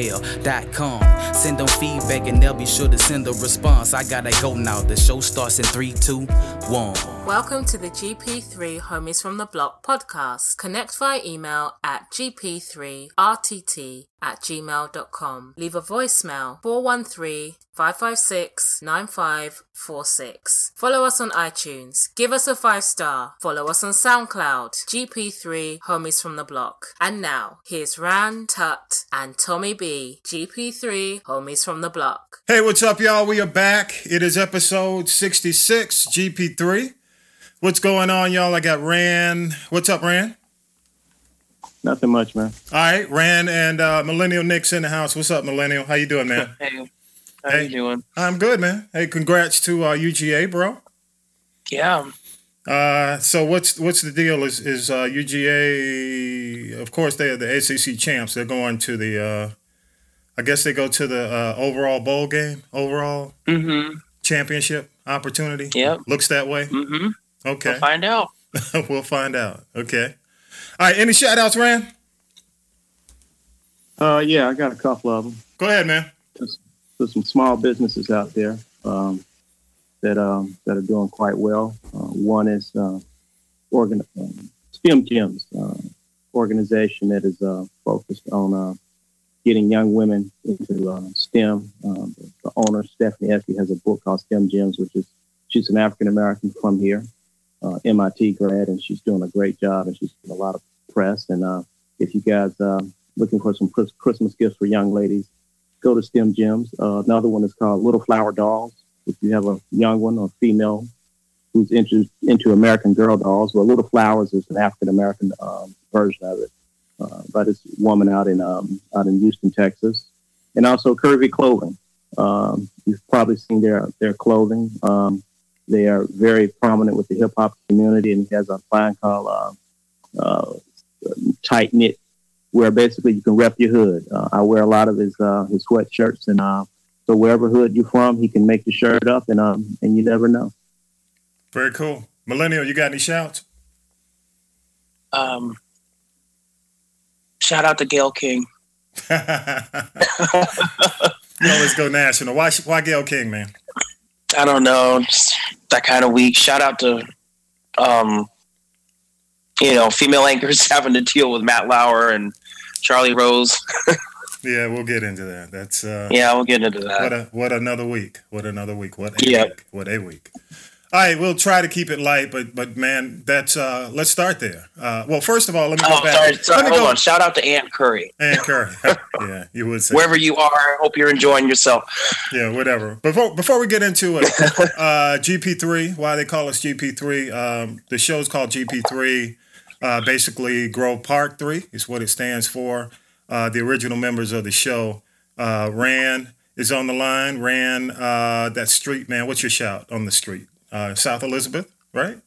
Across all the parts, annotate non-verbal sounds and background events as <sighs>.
gmail.com. Send them feedback and they'll be sure to send a response. I gotta go now. The show starts in 3, 2, 1. Welcome to the GP3 Homies from the Block podcast. Connect via email at gp3rtt at gmail.com. Leave a voicemail 413 556 9546. Follow us on iTunes. Give us a five star. Follow us on SoundCloud. GP3 Homies from the Block. And now, here's Ran, Tut, and Tommy B. GP3 Homies from the Block. Hey, what's up, y'all? We are back. It is episode 66, GP3. What's going on, y'all? I got Ran. What's up, Ran? Nothing much, man. All right, Ran and uh, Millennial Nick's in the house. What's up, Millennial? How you doing, man? <laughs> Hey, how Hey. you doing? I'm good, man. Hey, congrats to uh, UGA, bro. Yeah, Uh, so what's what's the deal? Is is uh, UGA? Of course, they are the ACC champs. They're going to the. Uh, I guess they go to the uh, overall bowl game, overall mm-hmm, championship opportunity. Yeah, looks that way. mm-hmm. Okay, We'll find out. <laughs> we'll find out. Okay. All right. Any shout outs, Ran? Uh, yeah, I got a couple of them. Go ahead, man. There's some small businesses out there um, that um, that are doing quite well. Uh, one is uh, organ- um, STEM Gems, uh, organization that is uh, focused on uh, getting young women into uh, STEM. Um, the owner, Stephanie Espy, has a book called STEM Gems, which is she's an African American from here, uh, MIT grad, and she's doing a great job, and she's getting a lot of press. And uh, if you guys uh, looking for some Christmas gifts for young ladies, go to STEM Gems. Uh, another one is called Little Flower Dolls. If you have a young one or female who's into into American Girl dolls, well, Little Flowers is an African American um, version of it. Uh, it's a woman out in um, out in Houston, Texas, and also Curvy Clothing. Um, you've probably seen their their clothing. Um, they are very prominent with the hip hop community, and he has a line called uh, uh, Tight Knit where basically you can rep your hood. Uh, I wear a lot of his uh, his sweatshirts, and uh, so wherever hood you're from, he can make the shirt up, and um, and you never know. Very cool. Millennial, you got any shouts? Um, shout out to Gayle King. <laughs> you always go national. Why? Why Gayle King, man? I don't know, just that kind of week. Shout out to, um, you know, female anchors <laughs> having to deal with Matt Lauer and Charlie Rose. <laughs> Yeah, we'll get into that. That's uh, Yeah, we'll get into that. What a what another week. What another week. What a Yep. week. What a week. All right, we'll try to keep it light, but but man, that's uh let's start there. Uh well first of all, let me go Oh, back. sorry, sorry. Hold go on. Shout out to Ann Curry. and Curry. <laughs> <laughs> yeah, you would say. Wherever you are, I hope you're enjoying yourself. Yeah, whatever. Before before we get into it, <laughs> uh, GP3, why they call us GP3? Um, the show's called GP3. Uh, basically, Grove Park Three is what it stands for. Uh, the original members of the show, uh, Ran is on the line. Ran uh, that street man. What's your shout on the street? Uh, South Elizabeth, right?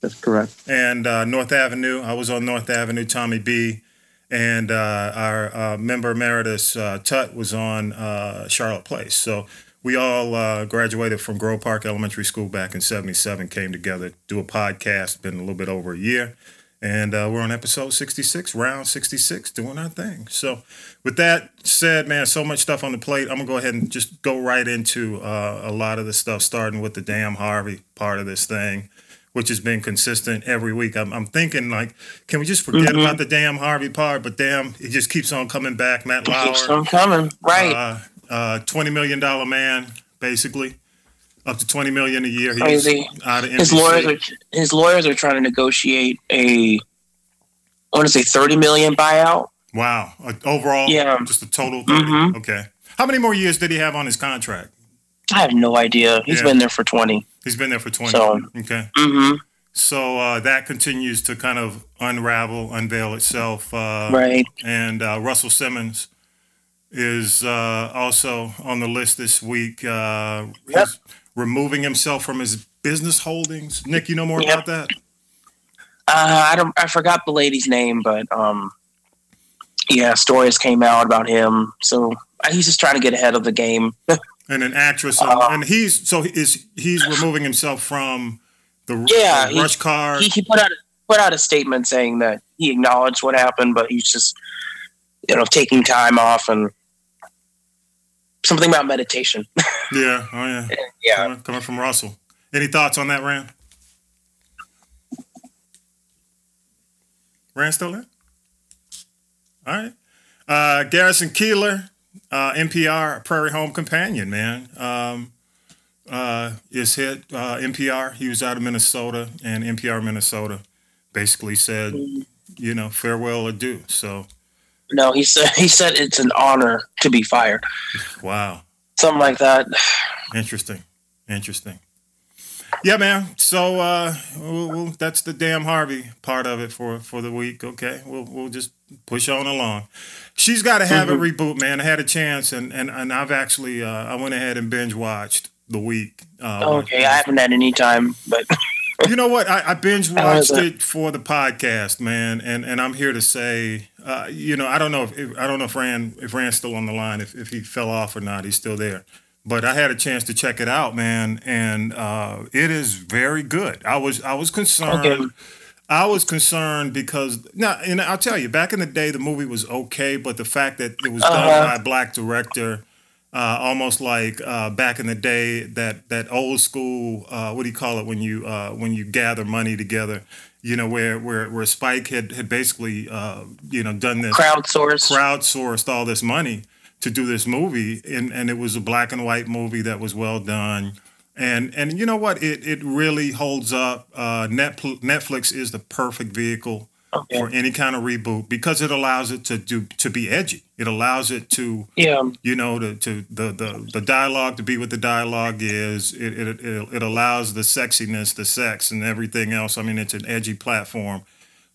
That's correct. and uh, North Avenue. I was on North Avenue, Tommy B. And uh, our uh, member emeritus, uh, Tut, was on uh, Charlotte Place. So we all uh, graduated from Grove Park Elementary School back in 77, came together, do a podcast, been a little bit over a year. And uh, we're on episode 66, round 66, doing our thing. So, with that said, man, so much stuff on the plate. I'm going to go ahead and just go right into uh, a lot of the stuff, starting with the damn Harvey part of this thing which has been consistent every week. I'm, I'm thinking like, can we just forget Mhm. about the damn Harvey part? But damn, it just keeps on coming back. Matt Lauer. Keeps on coming. Right. uh, uh, twenty million dollar man, basically, up to twenty million a year. He's Crazy. out of his lawyers are his lawyers are trying to negotiate a I want to say 30 million buyout. Wow, uh, overall, Yeah. just a total. 30. Mhm. Okay, how many more years did he have on his contract? I have no idea. He's Yeah. been there for 20. He's been there for twenty. So- okay, Mm-hmm. so uh, that continues to kind of unravel, unveil itself. Uh, Right. and uh, Russell Simmons is uh, also on the list this week. Uh, Yep. Removing himself from his business holdings. Nick, you know more Yep. about that? Uh, I don't. I forgot the lady's name, but um, yeah, stories came out about him. So uh, he's just trying to get ahead of the game. <laughs> And an actress, and, Uh, and he's so he is he's removing himself from the, Yeah, the he- RushCard. he, he put out put out a statement saying that he acknowledged what happened, but he's just you know taking time off and something about meditation. <laughs> yeah, oh yeah, yeah, Coming, coming from Russell. Any thoughts on that, Rand? Rand still there? All right. Uh, Garrison Keillor, uh, NPR Prairie Home Companion, man, um, uh, is hit. Uh, NPR, he was out of Minnesota, and NPR Minnesota basically said, you know, farewell, adieu. So, no, he said he said it's an honor to be fired, wow. something like that. Interesting. Interesting. Yeah, man. So uh, we'll, we'll, that's the damn Harvey part of it for for the week. Okay, we'll we'll just push on along. She's got to have a reboot, man. I had a chance, and and, and I've actually uh, I went ahead and binge watched the week. Uh, Okay, I haven't had any time, but you know what? I, I binge <laughs> watched it? it for the podcast, man, and and I'm here to say, uh, you know, I don't know if, if I don't know if Rand if Rand's still on the line, if if he fell off or not. He's still there, but I had a chance to check it out, man, and uh, it is very good. I was I was concerned. Okay. I was concerned because now, and I'll tell you, back in the day, the movie was okay, but the fact that it was done Uh-huh. by a black director, uh, almost like uh, back in the day, that that old school, uh, what do you call it when you uh, when you gather money together, you know, where where where Spike had had basically, uh, you know, done this crowdsourced. crowdsourced all this money to do this movie, and, and it was a black and white movie that was well done. And and you know what? It it really holds up. Uh, Netflix is the perfect vehicle Okay. for any kind of reboot because it allows it to do to be edgy. It allows it to Yeah, you know to, to the, the the dialogue to be what the dialogue is. It, it it it allows the sexiness, the sex, and everything else. I mean, it's an edgy platform.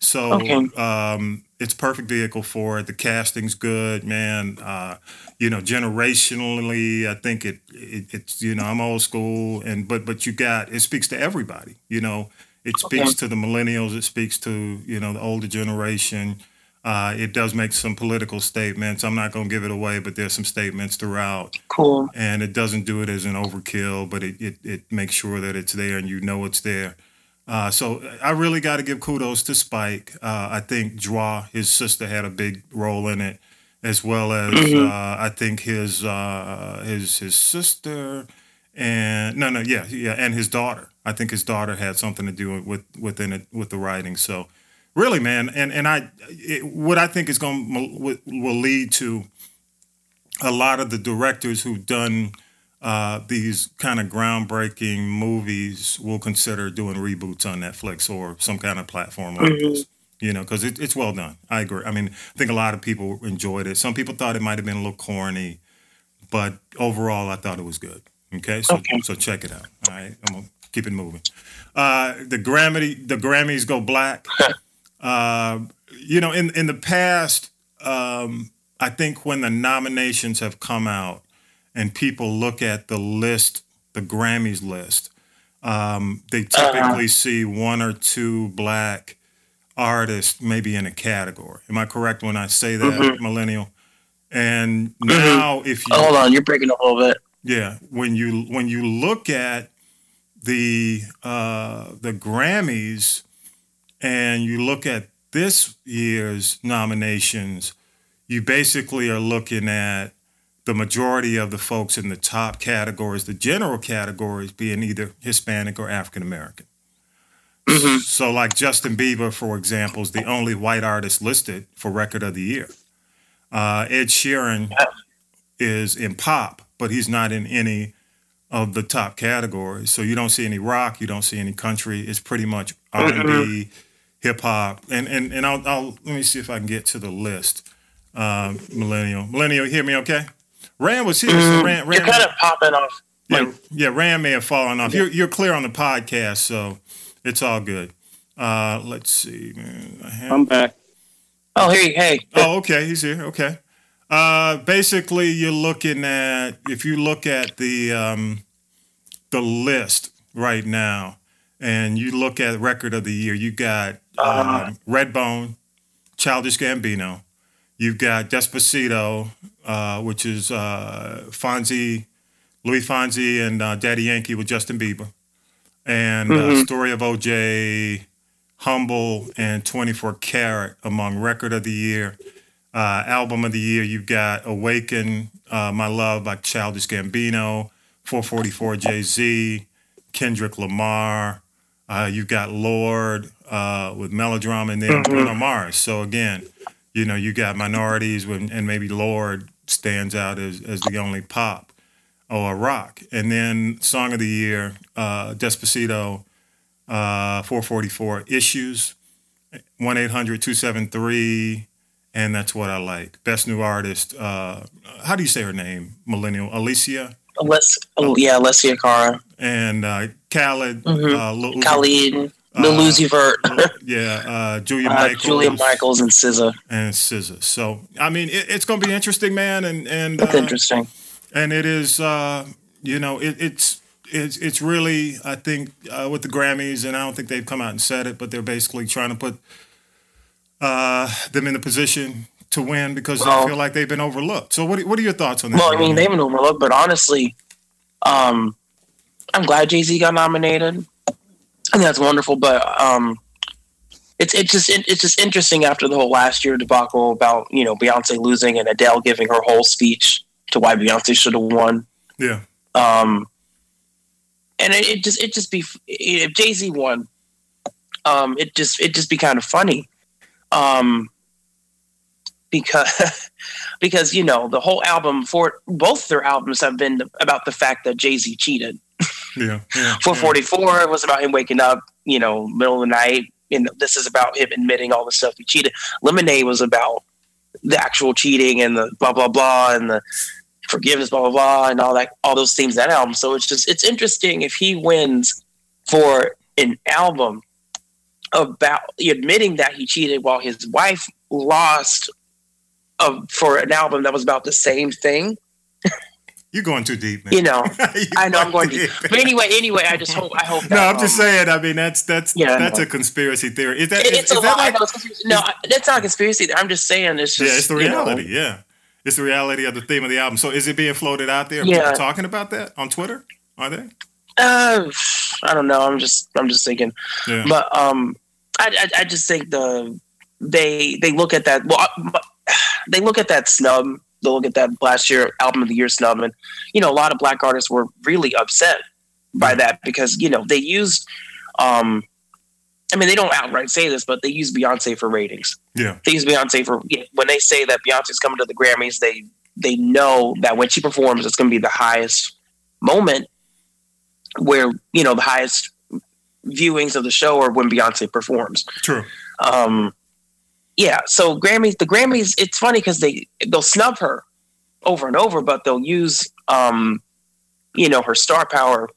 So Okay. um, it's perfect vehicle for it. The casting's good, man. Uh, you know, generationally, I think it, it it's you know I'm old school, and but but you got it speaks to everybody. You know, it speaks to the millennials. It speaks to you know the older generation. Uh, it does make some political statements. I'm not going to give it away, but there's some statements throughout cool. and it doesn't do it as an overkill, but it, it, it makes sure that it's there and you know it's there. Uh, so I really got to give kudos to Spike. Uh, I think Joie, his sister, had a big role in it, as well as uh, I think his uh, his his sister and no no yeah yeah and his daughter. I think his daughter had something to do with within it with the writing. So really, man, and and I it, what I think is going will, will lead to a lot of the directors who've done uh, these kind of groundbreaking movies will consider doing reboots on Netflix or some kind of platform like this. You know, because it, it's well done. I agree. I mean, I think a lot of people enjoyed it. Some people thought it might have been a little corny, but overall, I thought it was good. Okay, so Okay. so check it out. All right, I'm gonna keep it moving. Uh, the Grammy, the Grammys go black. <laughs> uh, you know, in in the past, um, I think when the nominations have come out and people look at the list, the Grammys list, um, they typically see one or two black artists maybe in a category. Am I correct when I say that, millennial? And now, if you Hold on, you're breaking up a little bit. Yeah, when you when you look at the uh, the Grammys and you look at this year's nominations, you basically are looking at the majority of the folks in the top categories, the general categories being either Hispanic or African American. So, like Justin Bieber, for example, is the only white artist listed for Record of the Year. Uh, Ed Sheeran is in pop, but he's not in any of the top categories. So you don't see any rock, you don't see any country. It's pretty much R and B, hip hop, and and and I'll, I'll let me see if I can get to the list. Um, millennial, millennial, hear me? Okay. Rand was here. So Rand, You're Rand, kind of popping off. yeah, yeah, Rand may have fallen off. You're you're clear on the podcast, so it's all good. Uh, let's see. man. I have- I'm back. Oh, hey, hey. Oh, okay, he's here. Okay. Uh, basically, you're looking at if you look at the um, the list right now, and you look at record of the year, you got Uh-huh. um, Redbone, Childish Gambino. You've got Despacito, uh, which is uh, Fonsi, Luis Fonsi, and uh, Daddy Yankee with Justin Bieber, and uh, Mhm. Story of OJ, Humble, and 24 Karat among record of the year. Uh, album of the year, you've got Awaken, uh, My Love by Childish Gambino, 444 Jay Z, Kendrick Lamar. Uh, you've got Lorde uh, with Melodrama, and then Mhm. Bruno Mars. So again, you know, you got minorities, when, and maybe Lorde stands out as, as the only pop or rock. And then Song of the Year, uh, Despacito, uh, 444 Issues, 1 800 273 and that's what I like. Best new artist. Uh, how do you say her name? Millennial Alicia Let's, oh, yeah, Alessia Cara, and uh, Khalid. Mhm. Uh, Lil Khalid, Lil uh, Uzi Vert, yeah, uh, Julia <laughs> uh, Michaels, Julia Michaels, and SZA. and SZA. So I mean, it, it's going to be interesting, man, and and That's uh, interesting. and it is. Uh, you know, it, it's. It's, it's really I think uh, with the Grammys and I don't think they've come out and said it but they're basically trying to put uh, them in a position to win because Well- they feel like they've been overlooked. So what are, what are your thoughts on that? Well, I mean, they've been overlooked, but honestly, um, I'm glad Jay Z got nominated. I think that's wonderful, but um, it's it's just it's just interesting after the whole last year debacle about you know Beyonce losing and Adele giving her whole speech to why Beyonce should have won. yeah, Um, and it, it just it just be if Jay Z won, um, it just it just be kind of funny, um, because <laughs> because you know the whole album for both their albums have been about the fact that Jay Z cheated. yeah, yeah. <laughs> Four forty four was about him waking up, you know, middle of the night. And this is about him admitting all the stuff he cheated. Lemonade was about the actual cheating and the blah blah blah and the forgiveness blah blah blah and all that all those themes that album. So it's just it's interesting if he wins for an album about admitting that he cheated while his wife lost uh, for an album that was about the same thing. You're going too deep, man. You know, <laughs> I know I'm going to. deep. But anyway, anyway, I just hope I hope. That, No, I'm just um, saying. I mean, that's that's Yeah, that's know. a conspiracy theory. Is that It- is, it's is a that lie. like? no, it's no, that's not a conspiracy. I'm just saying it's just yeah, it's the you know, reality. Yeah, it's the reality of the theme of the album. So, is it being floated out there? Yeah. people talking about that on Twitter? Are they? Uh, I don't know. I'm just I'm just thinking, Yeah. but um, I, I I just think the they they look at that well <sighs> they look at that snub. They look at that last year album of the year snub, and you know a lot of black artists were really upset by that because you know they used um. I mean, they don't outright say this, but they use Beyonce for ratings. Yeah. They use Beyonce for when they say that Beyonce's coming to the Grammys. They they know that when she performs, it's going to be the highest moment where you know the highest viewings of the show are when Beyonce performs. True. Um, yeah, so Grammys, the Grammys, it's funny because they they'll snub her over and over, but they'll use um, you know her star power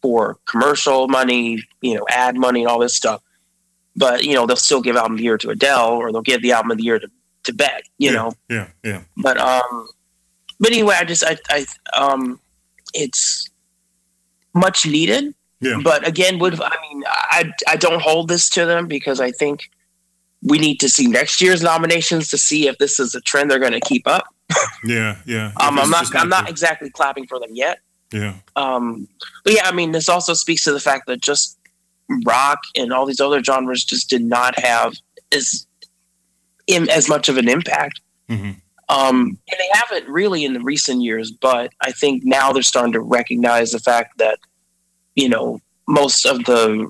for commercial money, you know, ad money and all this stuff. But you know they'll still give album of the year to Adele, or they'll give the album of the year to to Beck. You yeah, know, Yeah. Yeah. but um but anyway i just i i um it's much needed Yeah. but again would i mean i i don't hold this to them because i think we need to see next year's nominations to see if this is a trend they're going to keep up <laughs> Yeah. Yeah. <laughs> um i'm not i'm not exactly clapping for them yet Yeah. um but yeah i mean this also speaks to the fact that just rock and all these other genres just did not have as in as much of an impact hmm um, and they haven't really in the recent years, but I think now they're starting to recognize the fact that, you know, most of the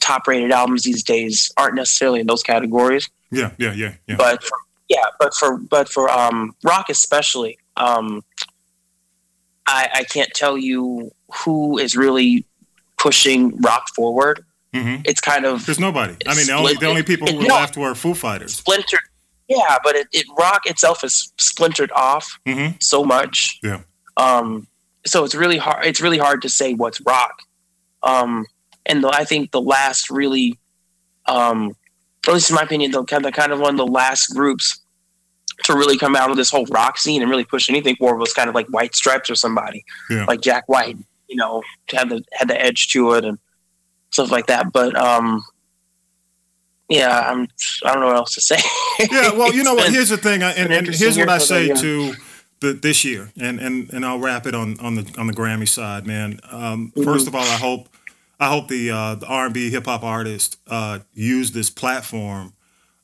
top rated albums these days aren't necessarily in those categories. Yeah. Yeah. Yeah. Yeah. But for, yeah, but for but for um, rock especially, um, I, I can't tell you who is really pushing rock forward. hmm It's kind of There's nobody. I mean, the only the only people who were No. left were Foo Fighters. splintered. Yeah, but it, it rock itself is splintered off hmm so much. Yeah. Um, so it's really hard. It's really hard to say what's rock. Um, and the, I think the last really, um, at least in my opinion, the kind of kind of one of the last groups to really come out of this whole rock scene and really push anything forward was kind of like White Stripes or somebody Yeah. like Jack White. You know, had the had the edge to it and stuff like that. But um, yeah, I'm I don't know what else to say. Yeah, well, you <laughs> know what? Here's the thing, I- and, and here's what I say to the, this year, and, and and I'll wrap it on on the on the Grammy side, man. Um, Mm-hmm. First of all, I hope I hope the uh, the R and B hip hop artists uh, use this platform,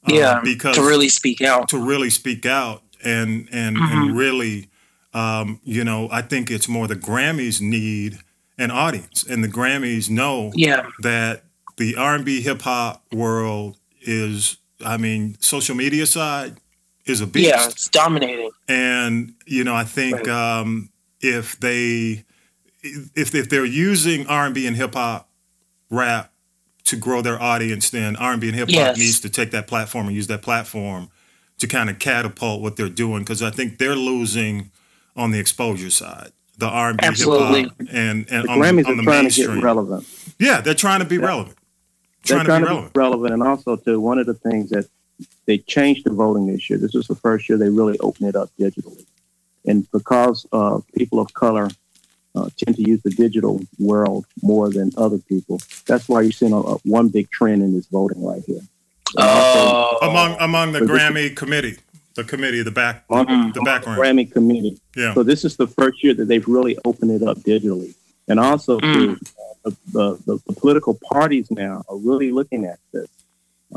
uh, yeah, because to really speak out. to really speak out and and Mm-hmm. and really, um, you know, I think it's more the Grammys need an audience, and the Grammys know Yeah, that the R&B hip hop world is I mean social media side is a beast yeah, it's dominating. and you know I think Right. um, if they if if they're using R&B and hip hop rap to grow their audience then R&B and hip hop Yes. needs to take that platform and use that platform to kind of catapult what they're doing because I think they're losing on the exposure side the R&B hip hop and and The on, Grammys the, on the are trying to mainstream get relevant. yeah they're trying to be relevant They're trying, to be relevant be relevant, and also too, one of the things that they changed the voting this year. This was the first year they really opened it up digitally, and because uh, people of color uh, tend to use the digital world more than other people, that's why you're seeing a, a, one big trend in this voting right here. And also, Oh, among among the But this- Grammy committee, the committee, the back, on the the background. Grammy committee. Yeah. So this is the first year that they've really opened it up digitally, and also too, uh, the, the, the political parties now are really looking at this,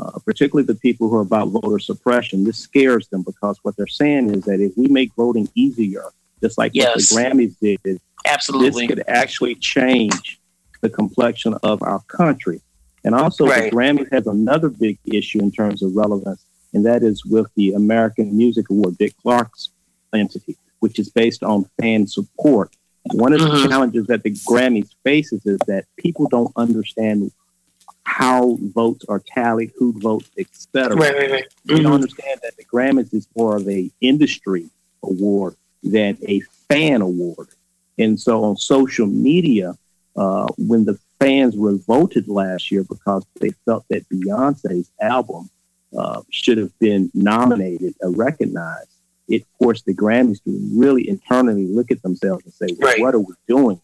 uh, particularly the people who are about voter suppression. This scares them because what they're saying is that if we make voting easier, just like Yes. what the Grammys did, absolutely, this could actually change the complexion of our country. And also, Right. the Grammys has another big issue in terms of relevance, and that is with the American Music Award, Dick Clark's entity, which is based on fan support. One of the Mhm. challenges that the Grammys faces is that people don't understand how votes are tallied, who votes, etc. Right, right, right. They don't Mhm. understand that the Grammys is more of a industry award than a fan award. And so on social media, uh, when the fans revolted last year because they felt that Beyonce's album uh, should have been nominated or recognized, it forced the Grammys to really internally look at themselves and say, well, Right. what are we doing?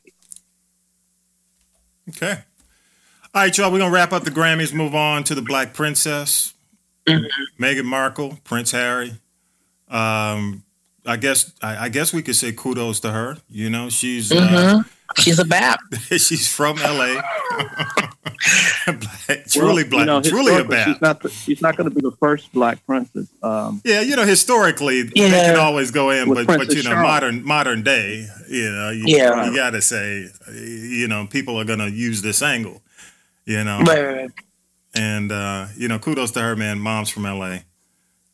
Okay. All right, y'all. We're gonna wrap up the Grammys. Move on to the Black Princess, Mhm. Meghan Markle, Prince Harry. Um, I guess I, I guess we could say kudos to her. You know, she's uh, Mhm. She's a BAP. <laughs> she's from LA. <laughs> black, truly Well, you know, truly a historically, bad. She's not, the, she's not going to be the first black princess. Um, Yeah, you know, historically they can always go in, With but but you know, Charlotte. modern modern day, you know, you, Yeah. you got to say, you know, people are gonna use this angle, you know, Right, right, right. and uh, you know, kudos to her, man. Mom's from L.A.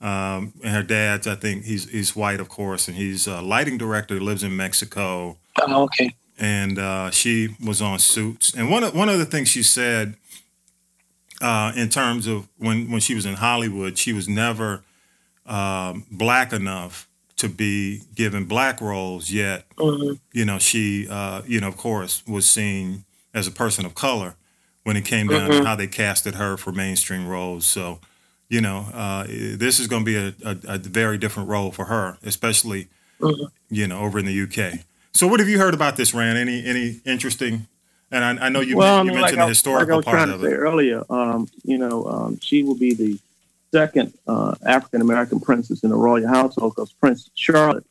Um, and her dad's, I think he's he's white, of course, and he's a lighting director, lives in Mexico, Oh, okay. and uh, she was on Suits. And one of one of the things she said, uh, in terms of when when she was in Hollywood, she was never um, black enough to be given black roles. Yet, Mhm. you know, she, uh, you know, of course, was seen as a person of color when it came down to Mhm. how they casted her for mainstream roles. So. You know, uh, this is going to be a, a, a very different role for her, especially Mhm. you know, over in the UK. So, what have you heard about this, Rand? Any any interesting? And I, I know you, well, I men- you mean, mentioned like the historical like I was part of to say it. earlier, um, you know, um, she will be the second uh, African American princess in the royal household because Prince Charlotte,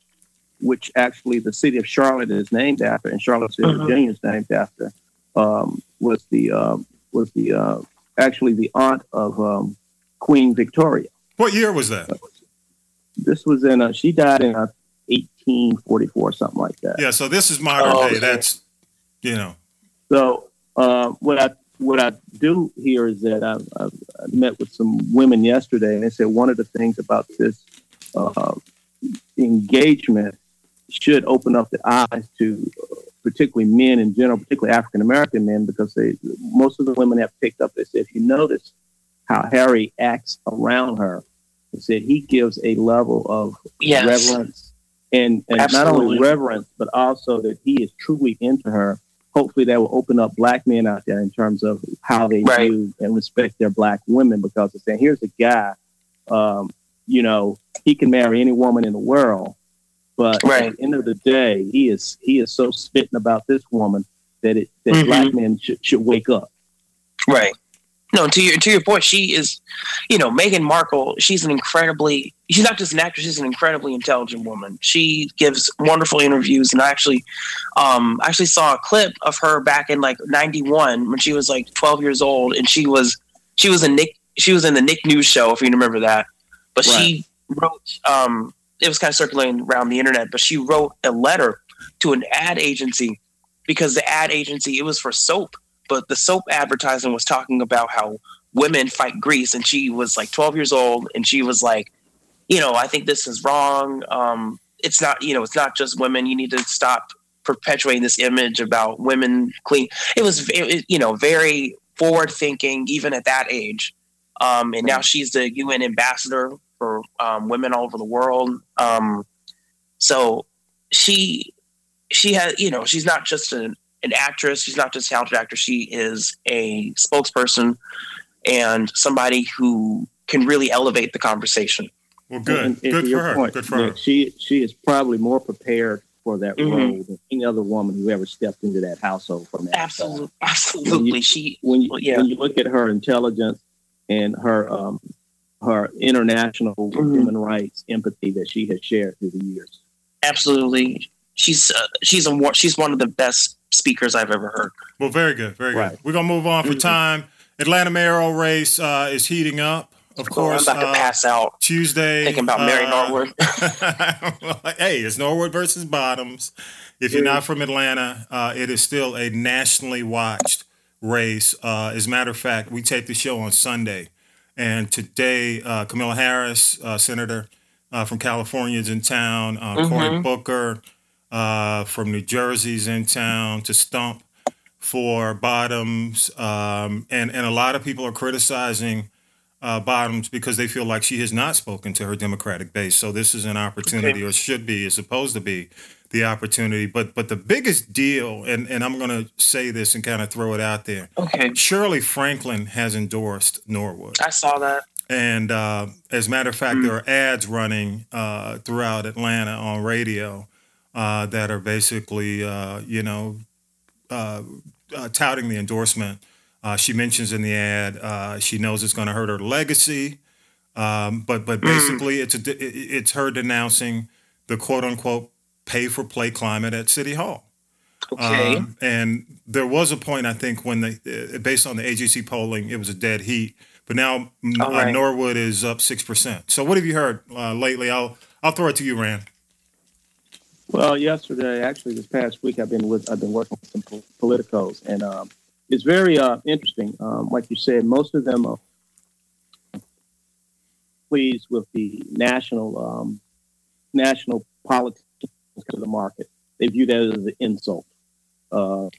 which actually the city of Charlotte is named after, and Charlottesville, Mhm. Virginia, is named after, um, was the um, was the uh, actually the aunt of um, Queen Victoria. What year was that? This was in uh, she died in uh, 1844, something like that. Yeah, so this is modern Oh, day. okay. That's you know, So uh, what I what I do here is that I've, I've, I met with some women yesterday, and they said one of the things about this uh, engagement should open up the eyes to uh, particularly men in general, particularly African American men, because they most of the women have picked up. They said if you notice how Harry acts around her, they said he gives a level of Yes. reverence and, and not only reverence, but also that he is truly into her. Hopefully, that will open up black men out there in terms of how they Right. view and respect their black women because they're saying, here's a guy, um, you know, he can marry any woman in the world. But Right. at the end of the day, he is he is so spitting about this woman that it that Mhm. black men should, should wake up. Right. No, to your to your point, she is, you know, Meghan Markle. She's an incredibly. She's not just an actress; she's an incredibly intelligent woman. She gives wonderful interviews, and I actually, um, I actually saw a clip of her back in like '91 when she was like 12 years old, and she was she was a Nick. She was in the Nick News show, if you remember that. But she wrote. Um, it was kind of circulating around the internet, but she wrote a letter to an ad agency because the ad agency it was for soap but the soap advertising was talking about how women fight grease and she was like 12 years old and she was like you know i think this is wrong um it's not you know it's not just women you need to stop perpetuating this image about women clean. It was it, you know very forward thinking even at that age um and now she's the un ambassador for um, women all over the world um so she she has you know she's not just an an actress. She's not just a talented actor. She is a spokesperson and somebody who can really elevate the conversation. Well, good. And- and good to for your her. point, good for her. She she is probably more prepared for that Mhm. role than any other woman who ever stepped into that household from that. Absolutely, side. absolutely. She When you Well, yeah. when you look at her intelligence and her um her international Mhm. human rights empathy that she has shared through the years. absolutely. She's uh, she's a wa- she's one of the best speakers I've ever heard. Well, very good. Very Right. good. We're going to move on for Mhm. time. Atlanta mayoral race uh, is heating up. Of Oh, course, I'm about uh, to pass out Tuesday. thinking about Mary uh, Norwood. <laughs> <laughs> hey, it's Norwood versus Bottoms. If you're not from Atlanta, uh, it is still a nationally watched race. Uh, as a matter of fact, we tape the show on Sunday, and today uh, Kamala Harris, uh, senator uh, from California, is in town. Uh, Cory Mhm. Booker uh, from New Jersey's in town to stump for Bottoms, um, and and a lot of people are criticizing uh, Bottoms because they feel like she has not spoken to her Democratic base. So this is an opportunity, or should be, is supposed to be the opportunity. But but the biggest deal, and and I'm going to say this and kind of throw it out there. Okay, Shirley Franklin has endorsed Norwood. I saw that. And uh, as a matter of fact, there are ads running uh, throughout Atlanta on radio uh, that are basically, uh, you know, uh, uh, touting the endorsement. Uh, she mentions in the ad uh, she knows it's going to hurt her legacy, um, but but basically it's a, it- it's her denouncing the quote unquote pay for play climate at City Hall. Okay, Um, and there was a point, I think, when they, uh, based on the AJC polling, it was a dead heat. But now uh, right. Norwood is up six percent. So what have you heard uh, lately? I'll I'll throw it to you, Rand. Well, yesterday, actually, this past week, I've been with I've been working with some politicos, and um, it's very uh, interesting. Um, like you said, most of them are pleased with the national um, national politics of the market. They view that as an insult. Uh,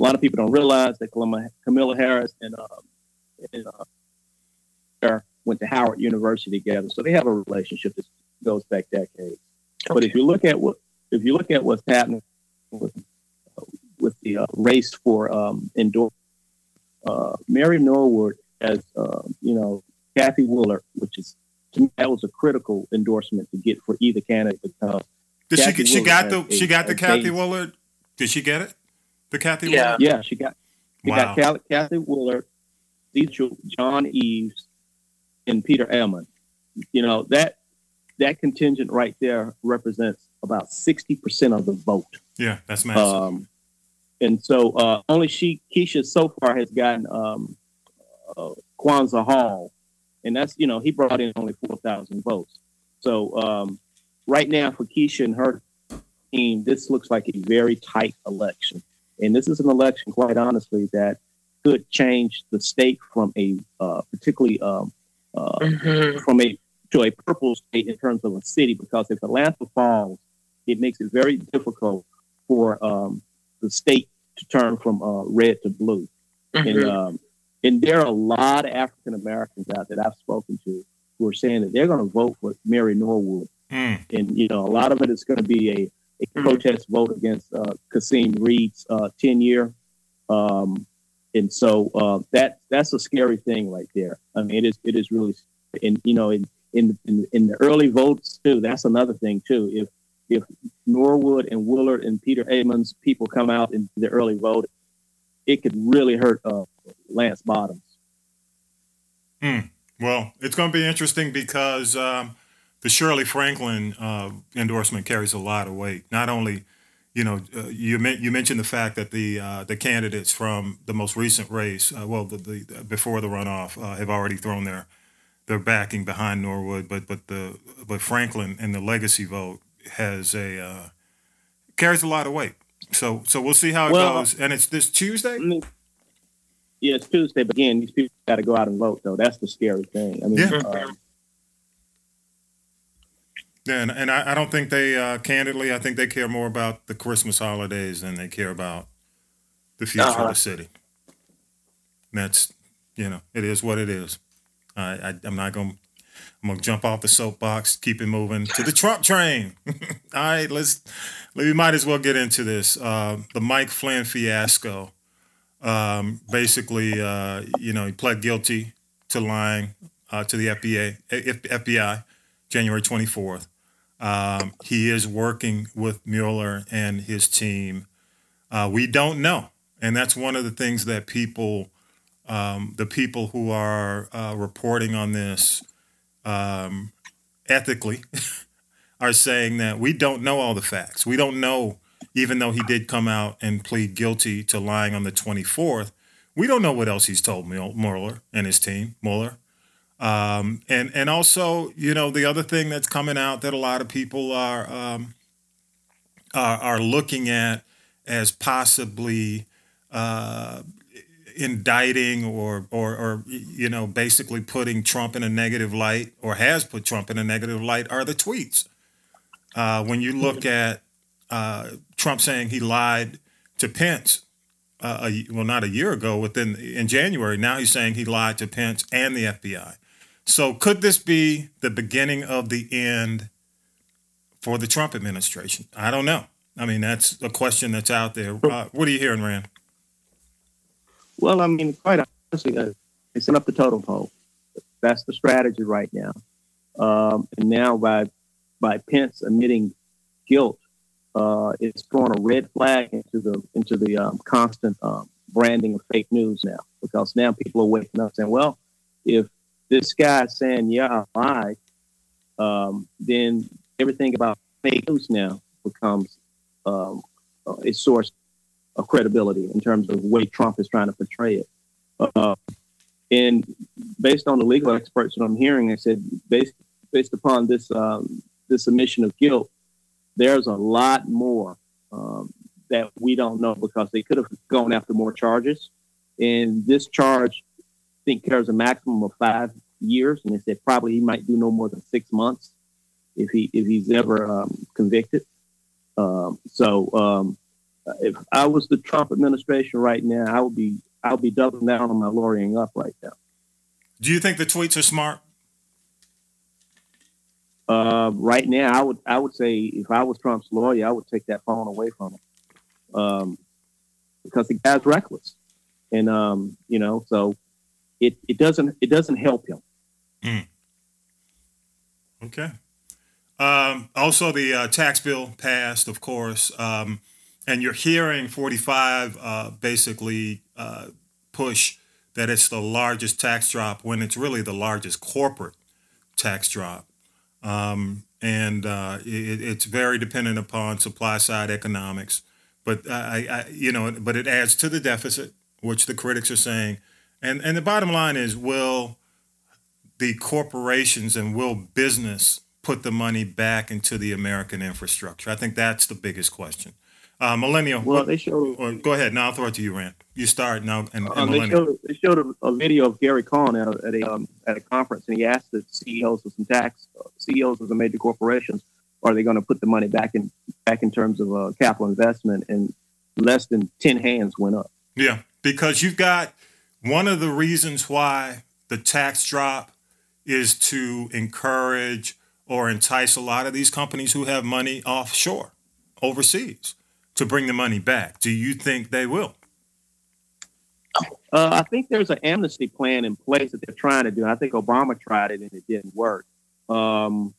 a lot of people don't realize that Kamala, Harris and, uh, and uh, went to Howard University together, so they have a relationship that goes back decades. But if you look at what if you look at what's happening with, with the uh, race for um, uh, Mary Norwood as uh, you know Kathy Woolard, which is to me that was a critical endorsement to get for either candidate because Did she Kathy get, she got the a- she got the Kathy base. Woolard? Did she get it? The Kathy Yeah. Woolard? yeah, she got she Wow. got Cal- Kathy Woolard, Cecil, John Eaves, and Peter Ellman. You know that that contingent right there represents about sixty percent of the vote. Yeah, that's massive. Um, and so uh, only she, Keisha, so far has gotten um, uh, Kwanza Hall, and that's you know he brought in only four thousand votes. So um, right now for Keisha and her team, this looks like a very tight election, and this is an election, quite honestly, that could change the state from a uh, particularly um, uh, Mhm. from a to a purple state in terms of a city because if Atlanta falls, it makes it very difficult for um, the state to turn from uh, red to blue. And Mhm. um, and there are a lot of African Americans out that I've spoken to who are saying that they're going to vote for Mary Norwood, Mm. and you know a lot of it is going to be a, a Mhm. protest vote against uh, Kasim Reed's uh, tenure. Um, and so uh, that that's a scary thing right there. I mean, it is it is really, and you know, and, in, in in the early votes too. That's another thing too. If if Norwood and Woolard and Peter Aman's people come out in the early vote, it could really hurt uh, Lance Bottoms. Hmm. Well, it's going to be interesting because um, the Shirley Franklin uh, endorsement carries a lot of weight. Not only, you know, uh, you you mentioned the fact that the uh, the candidates from the most recent race, uh, well, the, the, before the runoff, uh, have already thrown their their backing behind Norwood, but but the but Franklin and the legacy vote has a uh, carries a lot of weight. So so we'll see how it well, goes. And it's this Tuesday. I mean, yeah, it's Tuesday. But again, these people got to go out and vote, though. That's the scary thing. I mean, yeah. Yeah, and, and I, I, don't think they, uh, candidly, I think they care more about the Christmas holidays than they care about the future uh-huh. of the city. And that's, you know, it is what it is. I, I I'm not gonna I'm gonna jump off the soapbox, keep it moving to the Trump train. <laughs> All right, let's we might as well get into this. Uh, the Mike Flynn fiasco. Um, basically, uh, you know, he pled guilty to lying uh, to the FBI, FBI, January 24th. Um, he is working with Mueller and his team. Uh, we don't know, and that's one of the things that people um, the people who are uh, reporting on this um, ethically <laughs> are saying that we don't know all the facts. We don't know, even though he did come out and plead guilty to lying on the 24th, we don't know what else he's told Mueller and his team, Mueller. Um, and and also, you know, the other thing that's coming out that a lot of people are um, are, are looking at as possibly uh, indicting or, or, or, you know, basically putting Trump in a negative light or has put Trump in a negative light are the tweets. Uh, when you look at uh, Trump saying he lied to Pence, uh, a, well, not a year ago, within in January, now he's saying he lied to Pence and the FBI. So could this be the beginning of the end for the Trump administration? I don't know. I mean, that's a question that's out there. Uh, what are you hearing, Rand? Well, I mean, quite honestly, uh, they set up the totem pole. That's the strategy right now. Um, and now by by Pence admitting guilt, uh, it's throwing a red flag into the into the um, constant um, branding of fake news now, because now people are waking up saying, "Well, if this guy saying, yeah, I lied," um, then everything about fake news now becomes um, a source of credibility in terms of the way Trump is trying to portray it. Uh, and based on the legal experts that I'm hearing, they said based based upon this um, this admission of guilt, there's a lot more um, that we don't know because they could have gone after more charges. And this charge, I think, carries a maximum of five years, and they said probably he might do no more than six months if he if he's ever um, convicted. Um, so um, if I was the Trump administration right now, I would be I would be doubling down on my lawyering up right now. Do you think the tweets are smart? Uh, right now, I would I would say if I was Trump's lawyer, I would take that phone away from him, um, because the guy's reckless, and um, you know, so it it doesn't it doesn't help him. Mm. Okay. Um, also, the uh, tax bill passed, of course. Um, and you're hearing 45 uh, basically uh, push that it's the largest tax drop when it's really the largest corporate tax drop. Um, and uh, it, it's very dependent upon supply side economics. But I, I, you know, but it adds to the deficit, which the critics are saying. And and the bottom line is, will the corporations and will business put the money back into the American infrastructure? I think that's the biggest question. Uh, millennial. Well, what, they showed. Or, go ahead. Now I'll throw it to you, Rand. You start now. And, and um, they showed, they showed a, a, video of Gary Cohn at a at a, um, at a conference, and he asked the CEOs of some tax uh, CEOs of the major corporations, are they going to put the money back in back in terms of uh, capital investment? And less than ten hands went up. Yeah, because you've got one of the reasons why the tax drop is to encourage or entice a lot of these companies who have money offshore, overseas to bring the money back. Do you think they will? Uh, I think there's an amnesty plan in place that they're trying to do. I think Obama tried it and it didn't work. Um,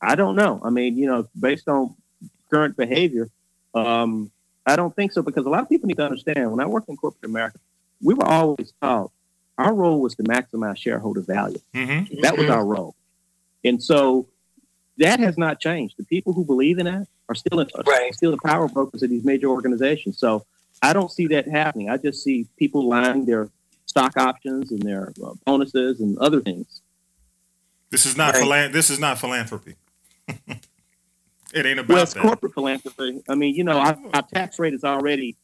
I don't know. I mean, you know, based on current behavior, um, I don't think so because a lot of people need to understand when I worked in corporate America, we were always taught our role was to maximize shareholder value. Mm-hmm. That was our role. And so that has not changed. The people who believe in that are still in, are Right. still the power brokers of these major organizations. So I don't see that happening. I just see people lining their stock options and their uh, bonuses and other things. This is not Right. philan- This is not philanthropy. <laughs> it ain't about Well, it's that. corporate philanthropy. I mean, you know, our, our tax rate is already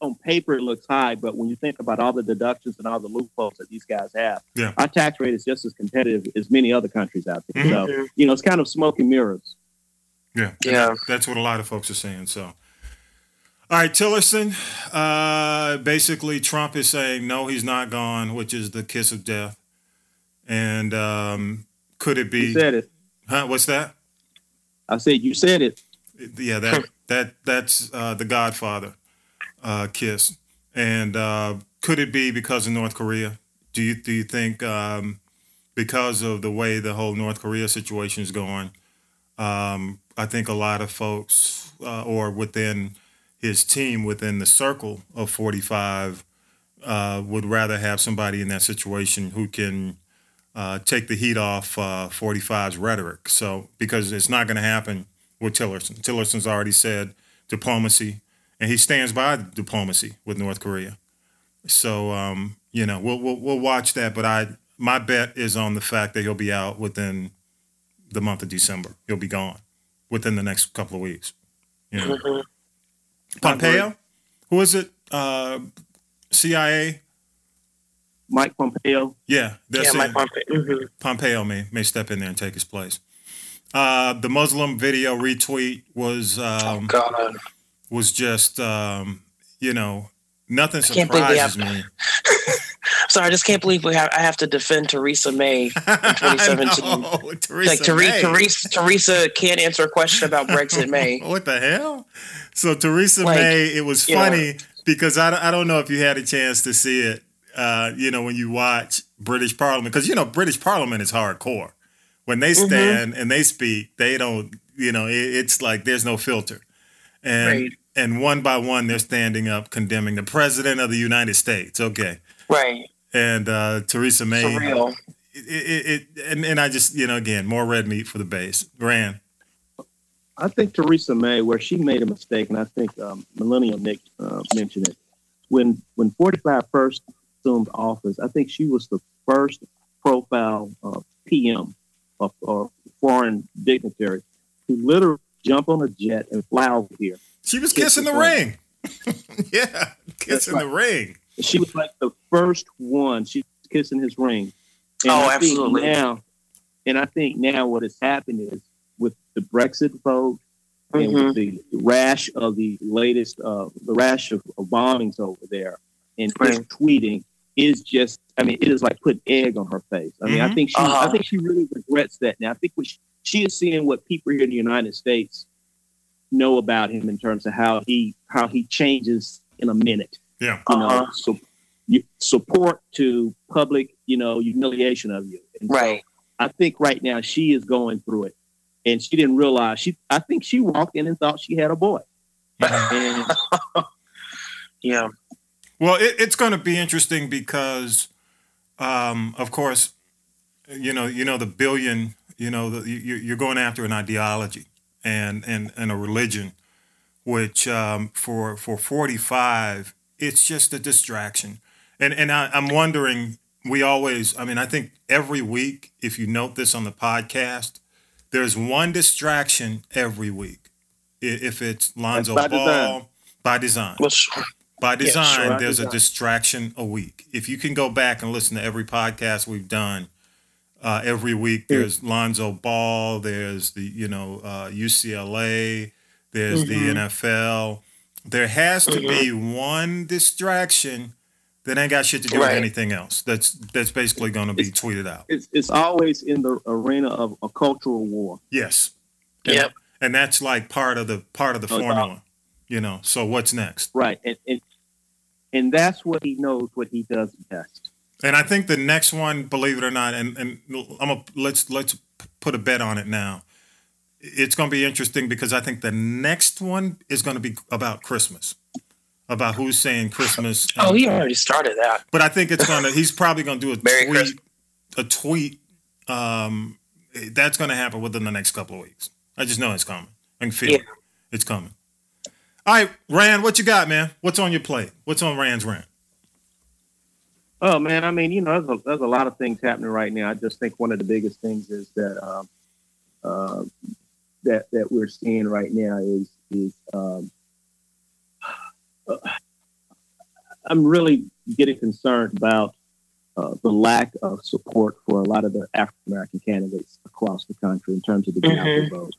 on paper it looks high, but when you think about all the deductions and all the loopholes that these guys have, Yeah. our tax rate is just as competitive as many other countries out there. Mhm. So, you know, it's kind of smoke and mirrors. Yeah, Yeah. That's what a lot of folks are saying. So, all right, Tillerson. Uh, basically, Trump is saying no, he's not gone, which is the kiss of death. And um, could it You be? said it. Huh? What's that? I said you said it. Yeah, that that that's uh, the Godfather uh, kiss. And uh, could it be because of North Korea? Do you do you think um, because of the way the whole North Korea situation is going? Um, I think a lot of folks, uh, or within his team, within the circle of 45, uh, would rather have somebody in that situation who can uh, take the heat off uh, 45's rhetoric. So, because it's not going to happen with Tillerson. Tillerson's already said diplomacy, and he stands by diplomacy with North Korea. So, um, you know, we'll, we'll we'll watch that. But I, my bet is on the fact that he'll be out within the month of December. He'll be gone within the next couple of weeks. You know, Mhm. Pompeo, who is it? Uh, CIA. Mike Pompeo. Yeah, they're Yeah, Mike Pompeo. Mhm. Pompeo may may step in there and take his place. Uh, the Muslim video retweet was Oh um, God. Was just um, you know nothing can't believe we surprises me. <laughs> Sorry, I just can't believe we have. I have to defend Theresa May. 2017. <laughs> I know, Theresa like Theresa. Theresa, Theresa can't answer a question about Brexit May. <laughs> what the hell? So Theresa Like, May, it was you know. funny because I, don't- I don't know if you had a chance to see it. Uh, you know, when you watch British Parliament, because you know British Parliament is hardcore. When they Mm-hmm. stand and they speak, they don't. You know, it, it's like there's no filter, and Right. and one by one they're standing up condemning the president of the United States. Okay, Right. and uh, Theresa May. Surreal. It, it, it and, and I just you know again more red meat for the base. Ran. I think Theresa May, where she made a mistake, and I think um, Millennium Nick uh, mentioned it. When when 45 first assumed office, I think she was the first profile uh, PM of, or foreign dignitary to literally jump on a jet and fly over here. She was kissing the the ring. <laughs> yeah, kissing right. the ring. She was like the first one. She's kissing his ring. And Oh, I think absolutely. Now, and I think now what has happened is with the Brexit vote and Mhm. with the rash of the latest, uh, the rash of, of bombings over there, and Right. tweeting is just, I mean, it is like putting egg on her face. I mean, I Mhm. think she, Uh-huh. I think she really regrets that. Now, I think what she, she is seeing what people here in the United States know about him in terms of how he how he changes in a minute Yeah. you know, Uh-huh. so you, support to public, you know, humiliation of you. And so Right. I think right now she is going through it, and she didn't realize she. I think she walked in and thought she had a boy, and <laughs> Yeah. Well, it, it's going to be interesting because, um, of course, you know, you know the billion. You know, the, you, you're going after an ideology and and and a religion, which um, for for 45, it's just a distraction. And and I, I'm wondering. We always. I mean, I think every week, if you note this on the podcast, there's one distraction every week. If it's Lonzo by Ball, design. by design. Well, sure. By Yeah, design, sure. By there's a distraction a week. If you can go back and listen to every podcast we've done, uh, every week there's Lonzo Ball, there's the you know uh, UCLA, there's the Mhm. NFL. There has to be one distraction that ain't got shit to do with anything else. That's that's basically going to be It's- tweeted out. it's it's always in the arena of a cultural war. Yes. And, Yep. And that's like part of the part of the formula. You know. So what's next? Right, and and and that's what he knows what he does best. And I think the next one, believe it or not, and and I'm a, let's let's put a bet on it now. It's going to be interesting because I think the next one is going to be about Christmas, about who's saying Christmas. <laughs> oh, he already started that. But I think it's gonna. He's probably gonna do a Merry tweet. Christmas. A tweet. Um, that's gonna happen within the next couple of weeks. I just know it's coming. I can feel Yeah. it. It's coming. All right, Rand, what you got, man? What's on your plate? What's on Rand's rant? Oh man, I mean, you know, there's a, there's a lot of things happening right now. I just think one of the biggest things is that um, uh, that that we're seeing right now is is um, I'm really getting concerned about uh, the lack of support for a lot of the African American candidates across the country in terms of the the vote.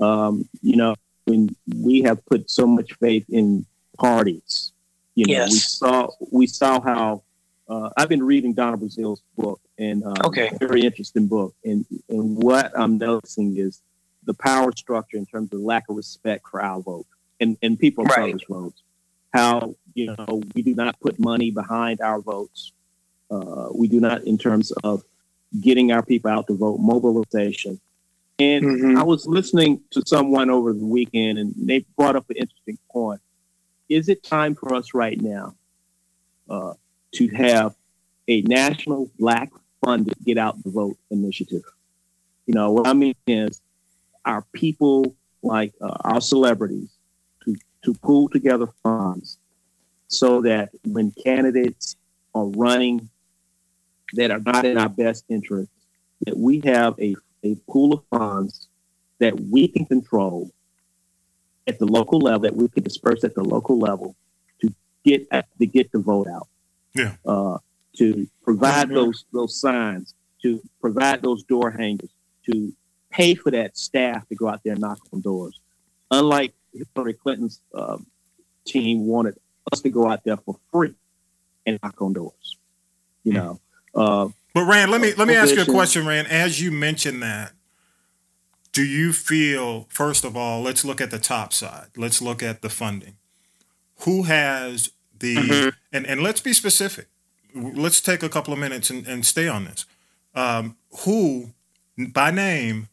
Um, you know, when we have put so much faith in parties, you know, we saw we saw how uh, I've been reading Donna Brazile's book, and um, Okay. very interesting book. And and what I'm noticing is the power structure in terms of lack of respect for our vote and and people of Right. color's votes. How you know we do not put money behind our votes. Uh, we do not in terms of getting our people out to vote, mobilization. And Mhm. I was listening to someone over the weekend, and they brought up an interesting point. Is it time for us right now uh, to have a national black funded get out the vote initiative? You know, what I mean is our people, like uh, our celebrities, to, to pull together funds so that when candidates are running that are not in our best interest, that we have a, a pool of funds that we can control at the local level, that we can disperse at the local level to get to get the vote out. Yeah. Uh, to provide Mhm. those those signs, to provide those door hangers, to pay for that staff to go out there and knock on doors. Unlike Hillary Clinton's um, team wanted us to go out there for free and knock on doors. You Hmm. know, uh, But Rand, let me let me ask you a question, Rand. As you mentioned that, do you feel first of all, let's look at the top side. Let's look at the funding. Who has the Mhm. and and let's be specific. Let's take a couple of minutes and, and stay on this. Um, who by name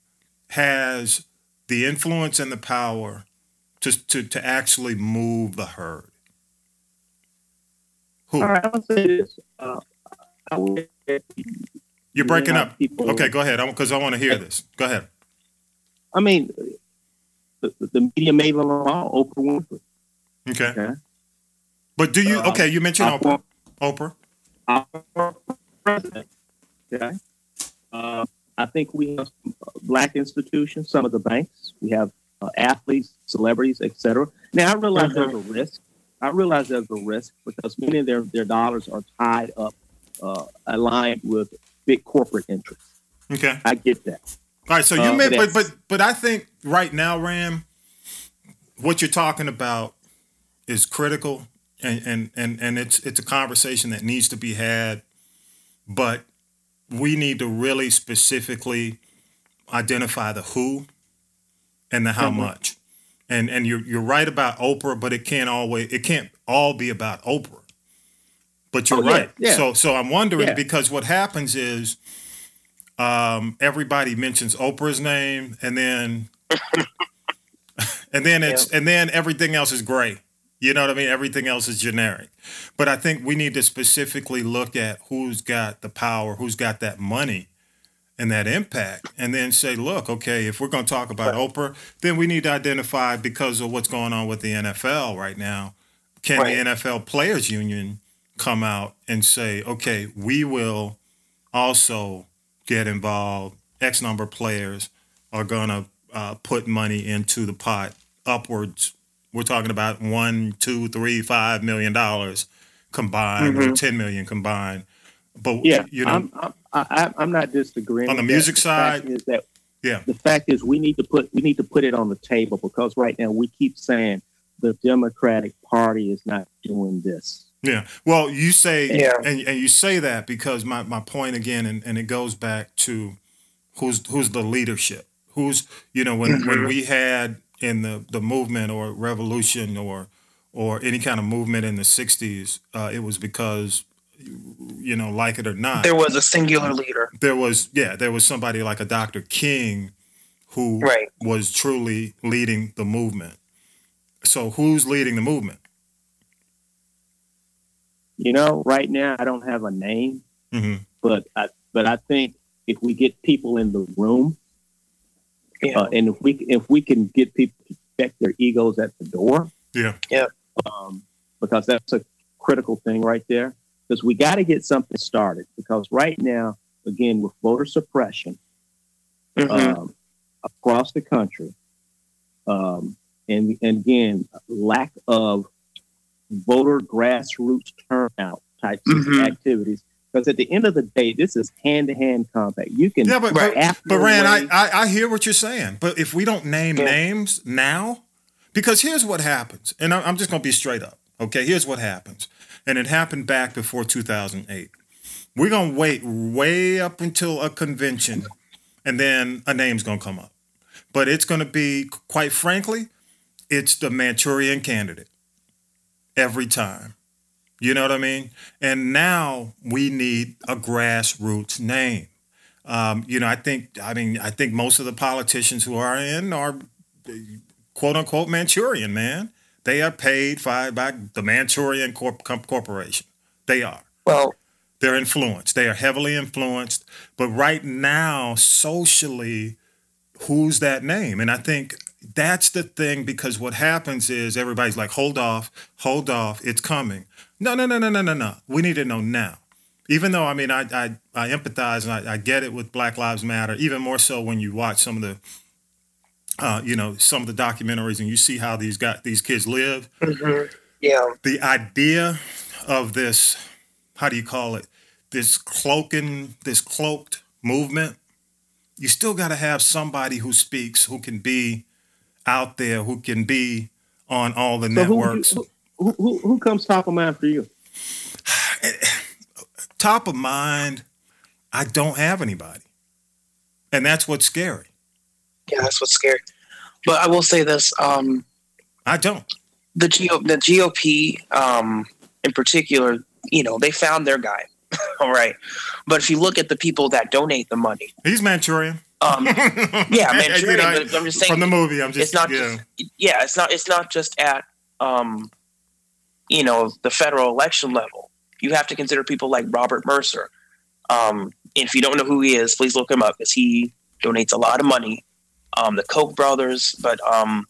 has the influence and the power to to to actually move the herd? Who? all right, I'll say this. Uh, I would, You're breaking up. people- Okay, go ahead. Because I want to hear this. Go ahead. I mean, the, the media made the law, Oprah Winfrey. Okay. Okay. But do you? Uh, Okay, you mentioned Oprah. Oprah. our president. Okay. Uh, I think we have some black institutions, some of the banks. We have uh, athletes, celebrities, etc. Now I realize there's a risk. I realize there's a risk because many of their, their dollars are tied up, uh, aligned with big corporate interests. Okay. I get that. All right. So you Uh, but but but but I think right now, Ram, what you're talking about is critical, and and and and it's it's a conversation that needs to be had, but we need to really specifically identify the who and the how Mhm. much. And and you're you're right about Oprah, but it can't always it can't all be about Oprah. But you're Oh, yeah, right. yeah. So so I'm wondering Yeah. because what happens is um, everybody mentions Oprah's name and then <laughs> and then it's and then everything else is gray. You know what I mean? Everything else is generic. But I think we need to specifically look at who's got the power, who's got that money and that impact, and then say, look, okay, if we're going to talk about Oprah, then we need to identify because of what's going on with the NFL right now. Can Right. the NFL Players Union come out and say, okay, we will also get involved? X number of players are going to uh, put money into the pot upwards. We're talking about one, two, three, five million dollars combined, or Mhm. ten million combined. But Yeah, you know, I'm, I'm, I, I'm not disagreeing On the with that. music The side, is that yeah. the fact is we need to put we need to put it on the table because right now we keep saying the Democratic Party is not doing this. Yeah. Well, you say Yeah. and, and you say that because my, my point again and, and it goes back to who's who's the leadership. Who's you know, when, when Mhm. we had in the, the movement or revolution or or any kind of movement in the sixties, uh, it was because you know, like it or not. There was a singular leader. There was, yeah, there was somebody like a Dr. King who Right. was truly leading the movement. So who's leading the movement? You know, right now I don't have a name, hmm but I but I think if we get people in the room, Yeah. uh, and if we if we can get people to check their egos at the door, Yeah. um, because that's a critical thing right there. Because we got to get something started. Because right now, again, with voter suppression Mhm. um, across the country, um, and and again, lack of voter grassroots turnout types Mhm. of activities. Because at the end of the day, this is hand to hand combat. You can Yeah, but, but, but Rand, I, I, I hear what you're saying. But if we don't name Yeah. names now, because here's what happens, and I'm I'm just going to be straight up. Okay, here's what happens. And it happened back before 2008. We're going to wait way up until a convention, and then a name's going to come up. But it's going to be, quite frankly, it's the Manchurian candidate every time. You know what I mean? And now we need a grassroots name. Um, you know, I think, I mean, I think most of the politicians who are in are quote unquote Manchurian, man. They are paid by, by the Manchurian Corp- Corporation. They are. Well, They're influenced. They are heavily influenced. But right now, socially, who's that name? And I think that's the thing because what happens is everybody's like, hold off, hold off, it's coming. No, no, no, no, no, no, no. We need to know now. Even though, I mean, I, I, I empathize and I, I get it with Black Lives Matter, even more so when you watch some of the, uh, you know, some of the documentaries and you see how these got these kids live mhm. yeah. the idea of this how do you call it this cloaking this cloaked movement you still got to have somebody who speaks who can be out there who can be on all the So who, networks who, who, who, who comes top of mind for you? <sighs> top of mind i don't have anybody and that's what's scary Yeah, that's what's scary. But I will say this: um, i don't the GO, the GOP, um, in particular, you know, they found their guy. <laughs> All right, but if you look at the people that donate the money, he's manchurian um, <laughs> yeah, You Manchurian. know, but I'm just saying from the movie i'm just it's not yeah just yeah, it's not it's not just at um, you know the federal election level. You have to consider people like Robert Mercer. Um, and if you don't know who he is, please look him up because he donates a lot of money. Um, the Koch brothers, but um,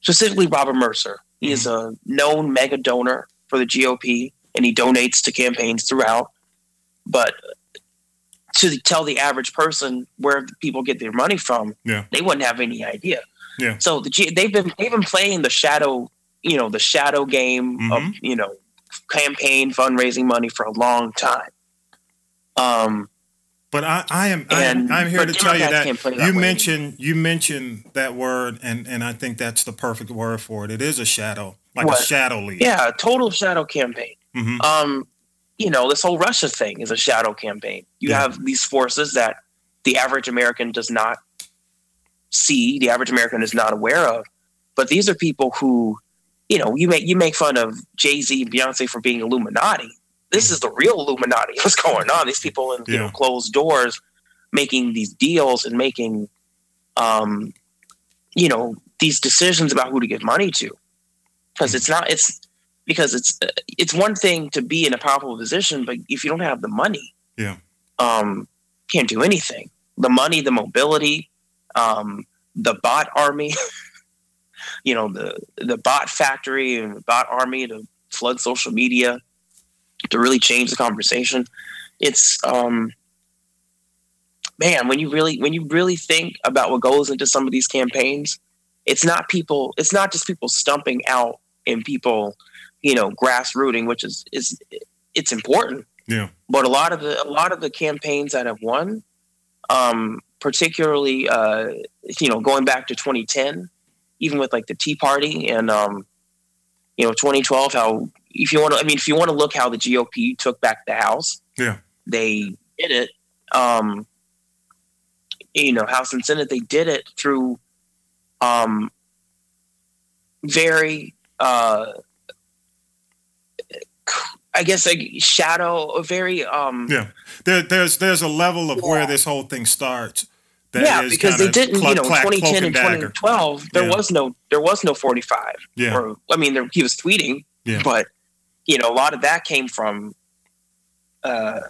specifically Robert Mercer. He is a known mega donor for the GOP, and he donates to campaigns throughout. But to tell the average person where people get their money from, Yeah. they wouldn't have any idea. Yeah. So the G- they've been they've been playing the shadow, you know, the shadow game of Mhm. you know campaign fundraising money for a long time. Um, But I, I am I am, And- I'm here to tell you that, that you way. mentioned you mentioned that word and and I think that's the perfect word for it. It is a shadow, like What? a shadow leader. yeah, total shadow campaign. hmm Um, you know, this whole Russia thing is a shadow campaign. You Yeah. have these forces that the average American does not see, the average American is not aware of. But these are people who, you know, you make you make fun of Jay Z and Beyonce for being Illuminati. This is the real Illuminati. <laughs> What's going on? These people in you know closed doors making these deals and making, um, you know, these decisions about who to give money to. Because it's not it's because it's uh, it's one thing to be in a powerful position, but if you don't have the money, Yeah. um, can't do anything. The money, the mobility, um, the bot army, <laughs> you know, the the bot factory and the bot army to flood social media to really change the conversation. It's um, man, when you really when you really think about what goes into some of these campaigns, it's not people. It's not just people stumping out and people, you know, grassrooting, which is is it's important. Yeah. But a lot of the a lot of the campaigns that have won, um, particularly uh, you know, going back to 2010, even with like the Tea Party and um, you know, 2012, how if you want to, I mean, if you want to look how the GOP took back the House, Yeah. they did it. Um, you know, House and Senate, they did it through um, very uh, I guess like shadow, a very um Yeah, there, there's there's a level of where this whole thing starts. Yeah because they didn't you know clack, 2010 and dagger. 2012 there Yeah. was no there was no 45 Yeah, or I mean there, he was tweeting Yeah. but you know a lot of that came from uh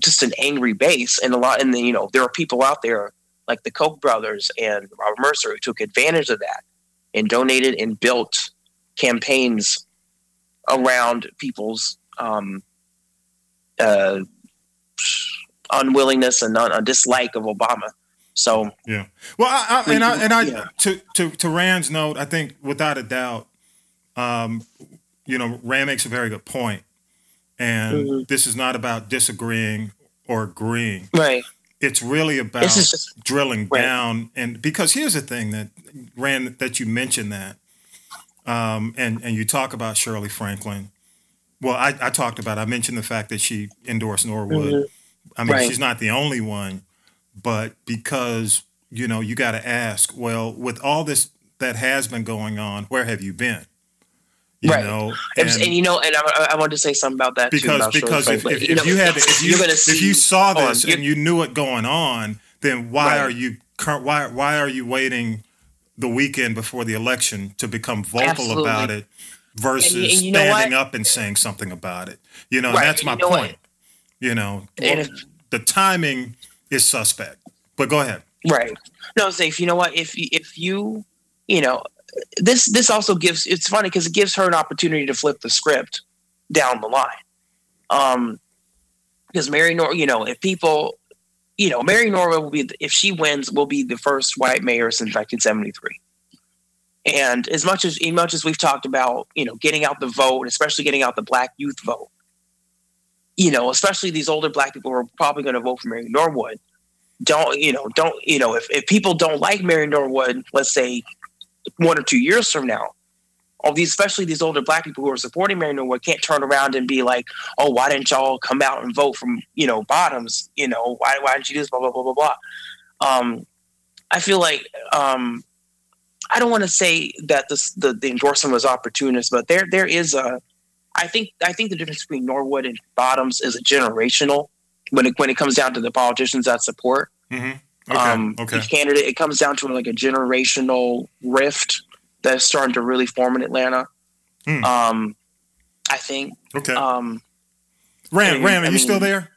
just an angry base and a lot and then you know there are people out there like the Koch brothers and Robert Mercer who took advantage of that and donated and built campaigns around people's um uh unwillingness and un- a dislike of Obama so yeah, Well, I, I, and I, and I, Yeah. to, to to Rand's note, I think without a doubt, um, you know, Rand makes a very good point, and Mhm. this is not about disagreeing or agreeing. right It's really about just drilling Right. down, and because here's the thing that Rand that you mentioned that, um, and and you talk about Shirley Franklin. Well, I, I talked about. I mentioned the fact that she endorsed Norwood. Mhm. I mean, Right. she's not the only one, but because you know, you got to ask. Well, with all this that has been going on, where have you been? You Right. know, And, and you know, and I, I wanted to say something about that too. because about because if, if, if you, know, had if you you're gonna if you saw this you're- and you knew it going on, then why Right. are you why why are you waiting the weekend before the election to become vocal Absolutely. about it versus And and you know standing what? up and saying something about it? You know, Right, that's my you know what? You know, well, the timing is suspect. But go ahead. right. No, safe. You know what? If if you, you know, this this also gives. It's funny because it gives her an opportunity to flip the script down the line. Um, because Mary Nor, you know, if people, you know, Mary Norwood will be the- if she wins, will be the first white mayor since 1973. And as much as as much as we've talked about, you know, getting out the vote, especially getting out the black youth vote, you know, especially these older black people who are probably going to vote for Mary Norwood. Don't you know? Don't you know? If if people don't like Mary Norwood, let's say one or two years from now, all these, especially these older black people who are supporting Mary Norwood, can't turn around and be like, "Oh, why didn't y'all come out and vote from you know bottoms? You know, why why didn't you do this? Blah blah blah blah blah." Um, I feel like um, I don't want to say that this the, the endorsement was opportunist, but there there is a I think I think the difference between Norwood and Bottoms is a generational when it when it comes down to the politicians that support Mm-hmm. Okay. um, okay. each candidate. It comes down to like a generational rift that's starting to really form in Atlanta. Hmm. Um, I think. Okay. Um, Rand, I mean- Rand, are I you still there?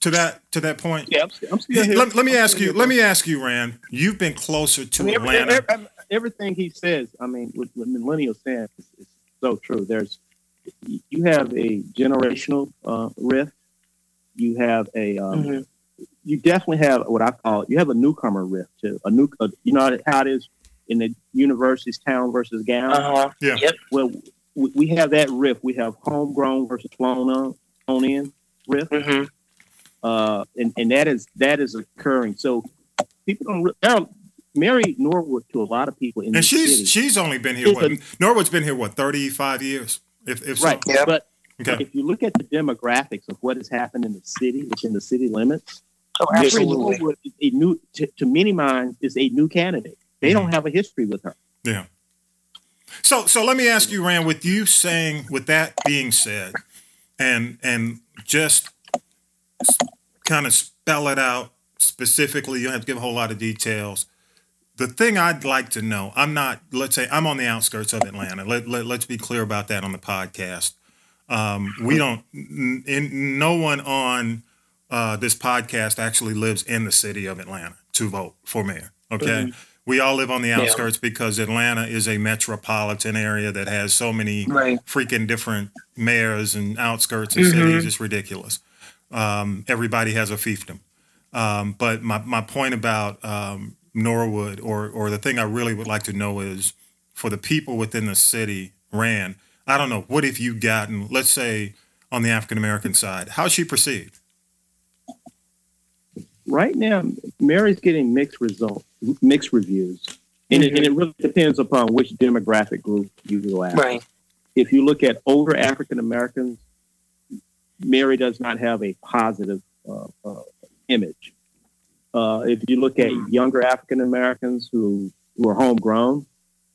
To that to that point? Yeah, I'm, I'm still here. Let, let me I'm ask you. here, Let me ask you, Rand. You've been closer to I mean, every- Atlanta. every- everything he says, I mean, what, what Millennial saying is, is so true. There's, you have a generational uh, rift. You have a, um, mhm. you definitely have what I call, you have a newcomer rift too. A new, uh, you know how it is in the universities, town versus gown. uh-huh. Well, we, we have that rift. We have homegrown versus flown on, flown in rift. hmm uh, and and that is that is occurring. So people don't. Re- now, Mary Norwood to a lot of people in and the she's city, she's only been here. What, a- Norwood's been here what thirty five years, if if so. right. Yeah. But Okay. if you look at the demographics of what has happened in the city, within the city limits, Oh, absolutely. Norwood is a new to, to many minds is a new candidate. They Mm-hmm. don't have a history with her. Yeah. So so let me ask you, Rand, with you saying with that being said, and and just kind of spell it out specifically, you don't have to give a whole lot of details. The thing I'd like to know, I'm not, let's say I'm on the outskirts of Atlanta. Let, let, let's be clear about that on the podcast. Um, we don't, n- n- no one on uh, this podcast actually lives in the city of Atlanta to vote for mayor. Okay. We all live on the outskirts because Atlanta is a metropolitan area that has so many Right. freaking different mayors and outskirts and Mhm. cities. It's ridiculous. Um, everybody has a fiefdom. Um, but my, my point about um, Norwood, or or the thing I really would like to know is for the people within the city, Rand. I don't know. What have you gotten? Let's say on the African American side, how's she perceived? Right now, Mary's getting mixed results, mixed reviews, and, it, and it really depends upon which demographic group you go after. Right. if you look at older African Americans, Mary does not have a positive uh, uh, image. Uh, if you look at Hmm. younger African Americans who, who are homegrown,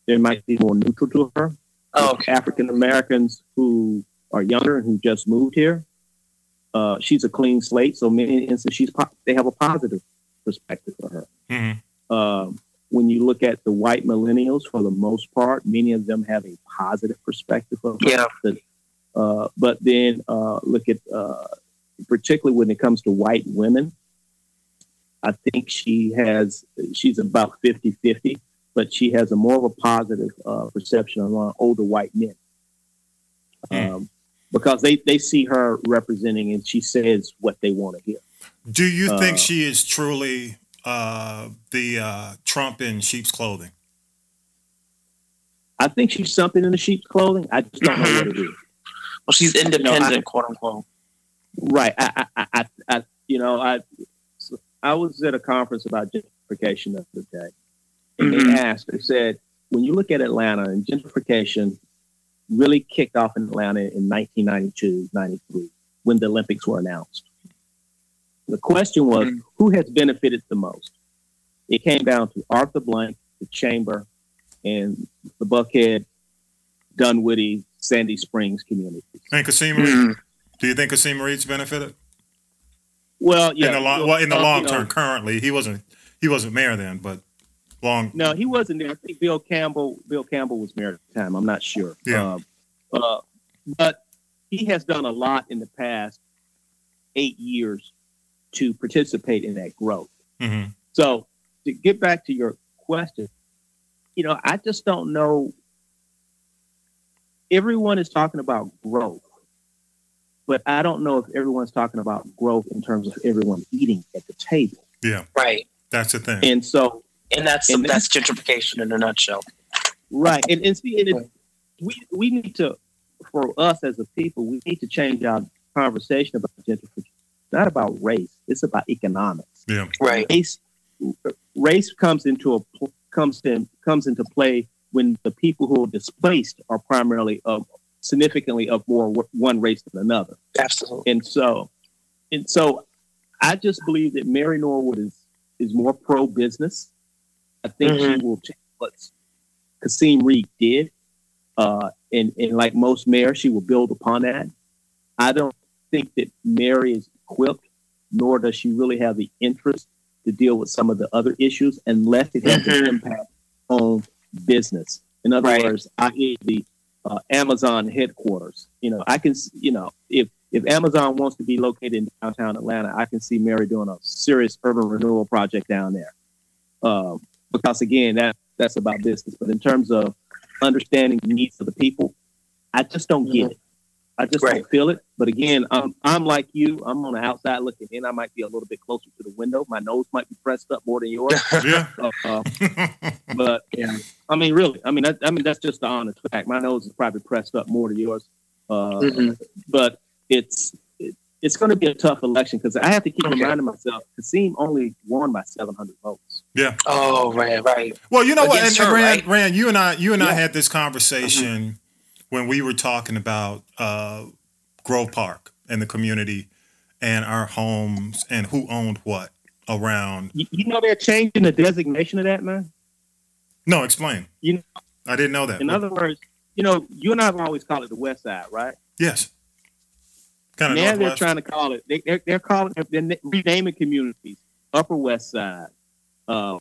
they might be more neutral to her. Oh, okay. African Americans who are younger and who just moved here. Uh, she's a clean slate, so many instances she's po- they have a positive perspective for her. Mhm. Um, when you look at the white millennials, for the most part, many of them have a positive perspective of her. Yeah. Uh, but then uh, look at, uh, particularly when it comes to white women, I think she has, she's about 50 50, but she has a more of a positive uh, perception among older white men. Hmm. Um, because they, they see her representing and she says what they want to hear. Do you think Uh, she is truly uh, the uh, Trump in sheep's clothing? I think she's something in the sheep's clothing. I just don't know what it is. Well, she's independent, I- quote unquote. Right. I, I, I, I, I you know, I, I was at a conference about gentrification the other day, and they asked, they said, when you look at Atlanta and gentrification really kicked off in Atlanta in 1992, 93, when the Olympics were announced. The question was, Mhm. who has benefited the most? It came down to Arthur Blank, the Chamber, and the Buckhead, Dunwoody, Sandy Springs communities. And Kasim Reed? Mhm. Do you think Kasim Reed's benefited Well, yeah. in the long? well, in the uh, long you know, term, currently he wasn't. He wasn't mayor then, but long. No, he wasn't there. I think Bill Campbell. Bill Campbell was mayor at the time. I'm not sure. Yeah. Um, uh, but he has done a lot in the past eight years to participate in that growth. hmm So to get back to your question, you know, I just don't know. Everyone is talking about growth, but I don't know if everyone's talking about growth in terms of everyone eating at the table. Yeah, Right. that's the thing. And so And that's And that's gentrification in a nutshell. Right, and and see, and it, we we need to, for us as a people, we need to change our conversation about gentrification. It's not about race; it's about economics. yeah, Right. Race, race comes into a comes in comes into play when the people who are displaced are primarily of significantly of more w- one race than another. Absolutely. And so, and so, I just believe that Mary Norwood is is more pro business. I think she will change what Kasim Reed did, uh, and and like most mayors, she will build upon that. I don't think that Mary is equipped, nor does she really have the interest to deal with some of the other issues, unless it has an Mhm. impact on business. In other Right. words, i.e., the uh, Amazon headquarters. You know, I can, you know, if if Amazon wants to be located in downtown Atlanta, I can see Mary doing a serious urban renewal project down there. Um, because again, that that's about business. But in terms of understanding the needs of the people, I just don't get it. I just Right. don't feel it. But again, I'm I'm like you. I'm on the outside looking in. I might be a little bit closer to the window. My nose might be pressed up more than yours. <laughs> yeah. Uh, uh, but yeah, I mean, really, I mean, that, I mean, that's just the honest fact. My nose is probably pressed up more than yours. Uh, Mhm. But it's it, it's going to be a tough election because I have to keep Okay. reminding myself. Kasim only won by 700 votes. Yeah. Oh, right, right. Well, you know what, and, Against and her, Rand, right? Rand, you and I, you and I had this conversation when we were talking about uh, Grove Park and the community and our homes and who owned what around. You, you know they're changing the designation of that, man. No, explain. You- know, I didn't know that. In other words, you know, you and I have always called it the West Side, right? yes, kind of now they're trying to call it. They, they're, they're calling. They're renaming communities. Upper West Side, uh,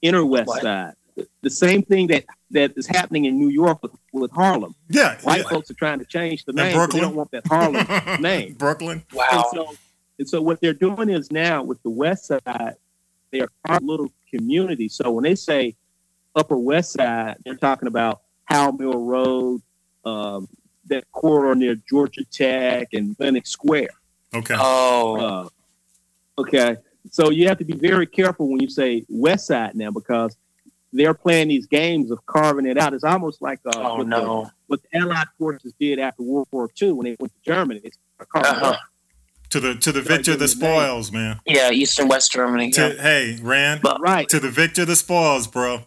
Inner West What? Side. The, the same thing that that is happening in New York with, with Harlem. yeah, White yeah. folks are trying to change the name. name. 'cause They don't want that Harlem <laughs> name. Brooklyn. And Wow. so, and so what they're doing is now with the West Side, they are part little community. So when they say Upper West Side, they're talking about Howell Mill Road, um, that corridor near Georgia Tech and Lenox Square. Okay. Oh, Uh, okay, so you have to be very careful when you say West Side now because they're playing these games of carving it out. It's almost like uh, oh what, the, no. what the Allied forces did after World War II when they went to Germany. They started carving Uh-huh. to the to the Gotta victor the it name. spoils, man. Yeah, East and West Germany. To, Yeah. hey, Rand. But- Right. to the victor the spoils, bro.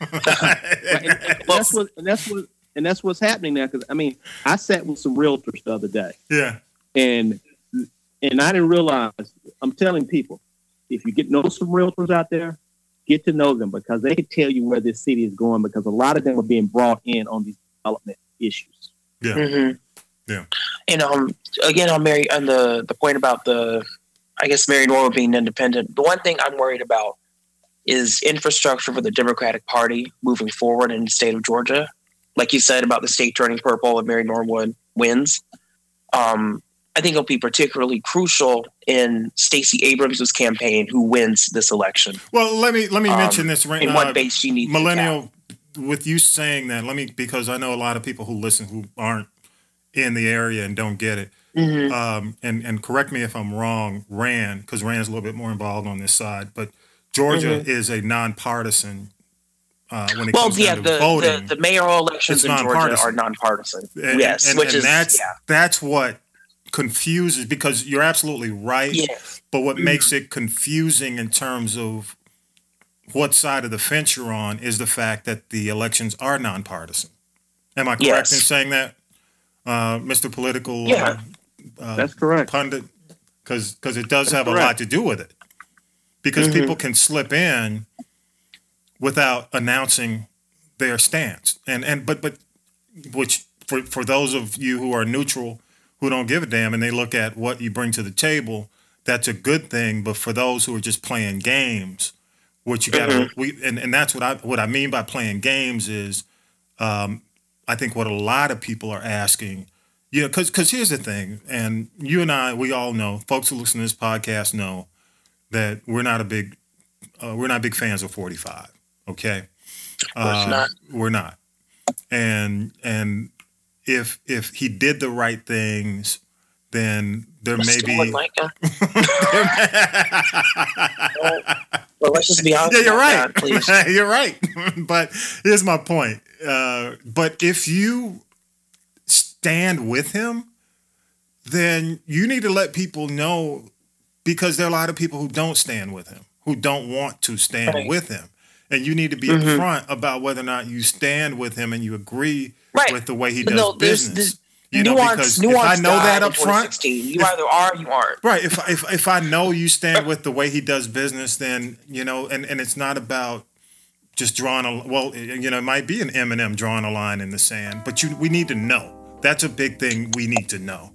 <laughs> Right, and, and that's what and that's what and that's what's happening now. Because I mean, I sat with some realtors the other day, yeah. and and I didn't realize. I'm telling people, if you get know some realtors out there, get to know them because they can tell you where this city is going. Because a lot of them are being brought in on these development issues. Mhm. Yeah. And um, again on Mary on the the point about the, I guess Mary Norwood being independent. The one thing I'm worried about is infrastructure for the Democratic Party moving forward in the state of Georgia. Like you said about the state turning purple if Mary Norwood wins. Um, I think it'll be particularly crucial in Stacey Abrams' campaign, who wins this election. Well, let me let me Um, mention this right In now. what base she needs. to millennial with you saying that let me because i know a lot of people who listen who aren't in the area and don't get it Mhm. um, and and correct me if i'm wrong rand because rand's a little bit more involved on this side but georgia is a nonpartisan uh, when it Mm-hmm. Well, comes yeah, down the, to voting the the mayoral elections in Georgia are nonpartisan. And- yes, and, which and is that's yeah, that's what confuses because you're absolutely right yeah, but what makes it confusing in terms of what side of the fence you're on is the fact that the elections are nonpartisan. Am I correct Yes. in saying that, uh, Mr. Political Yeah. uh, uh, That's correct. pundit? Because it does That's have a lot to do with it. Because Mhm. people can slip in without announcing their stance, and and but but which for for those of you who are neutral who don't give a damn and they look at what you bring to the table, that's a good thing. But for those who are just playing games, what you got to we and, and that's what I what I mean by playing games is, um, I think what a lot of people are asking, yeah, because because here's the thing, and you and I we all know, folks who listen to this podcast know that we're not a big uh, we're not big fans of 45. Okay, of course not. we're not. And and if if he did the right things, then there may be. like. <laughs> Well, let's just be honest. yeah, you're right. that, please. <laughs> you're right. <laughs> but here's my point. Uh, but if you stand with him, then you need to let people know because there are a lot of people who don't stand with him, who don't want to stand Right. with him. And you need to be Mhm. upfront about whether or not you stand with him and you agree Right. with the way he does no, there's- business. there's you know, nuance, because nuance if I know that died up front, You if- either are, or you aren't. Right. If if if I know you stand with the way he does business, then you know, and and it's not about just drawing a well, you know, it might be an Eminem drawing a line in the sand, but you we need to know. That's a big thing. We need to know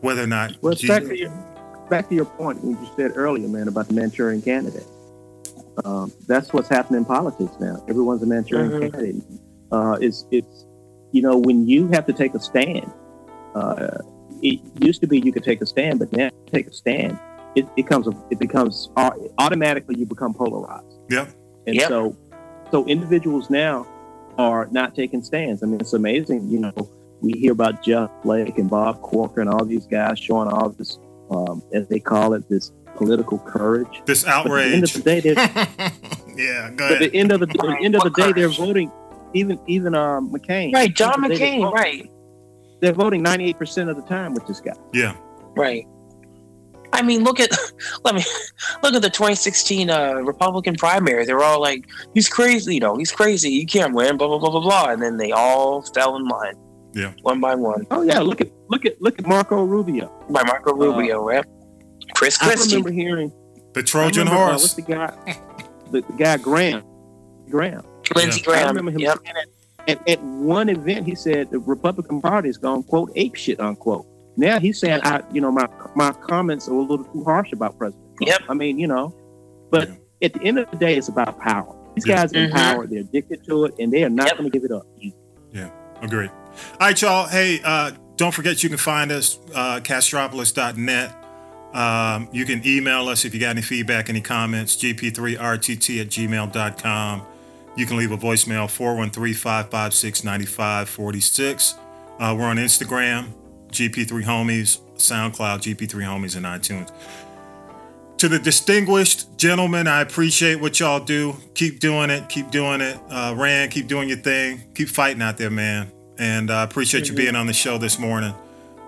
whether or not. Well, it's you- back to your back to your point when you said earlier, man, about the Manchurian candidate. Um, that's what's happening in politics now. Everyone's a Manchurian Mhm. candidate. Uh, it's it's you know when you have to take a stand. Uh, it used to be you could take a stand, but now you take a stand, it becomes a, it becomes au- automatically you become polarized. Yeah. And Yep. so, so individuals now are not taking stands. I mean, it's amazing. You know, we hear about Jeff Flake and Bob Corker and all these guys showing all this, um, as they call it, this political courage. This But at the end of outrage. the day, <laughs> yeah. Go but at the end of the, at the end of the day, they're voting. Even even um, McCain. Right, John They- they McCain. vote- Right, They're voting ninety eight percent of the time with this guy. Yeah. right. I mean, look at <laughs> let me look at the 2016 uh, Republican primary. They're all like, "He's crazy," you know, "He's crazy. He can't win." Blah blah blah blah blah. And then they all fell in line. Yeah. one by one. Oh yeah, look at look at look at Marco Rubio. By Marco Rubio, right? Chris Uh, I Christie. remember hearing The Trojan remember, uh, horse. what's the guy? The, the guy Graham. Graham. Lindsey I Graham. remember him Yep. saying at, at, at one event, he said the Republican Party is going quote ape shit unquote. Now he's saying I, you know, my my comments are a little too harsh about President Trump. Yep. I mean, you know, but Yeah. at the end of the day, it's about power. These Yeah. guys are in Mhm. power. They're addicted to it, and they are not Yep. going to give it up. Yeah, agreed. All right, y'all. Hey, uh, don't forget you can find us uh, castropolis.net. Um, you can email us if you got any feedback, any comments, gp3rtt at gmail.com. You can leave a voicemail, 413 556 9546. Uh, We're on Instagram, GP3 Homies, SoundCloud, GP3 Homies, and iTunes. To the distinguished gentlemen, I appreciate what y'all do. Keep doing it. Keep doing it. Uh, Rand, keep doing your thing. Keep fighting out there, man. And I uh, appreciate you being on the show this morning.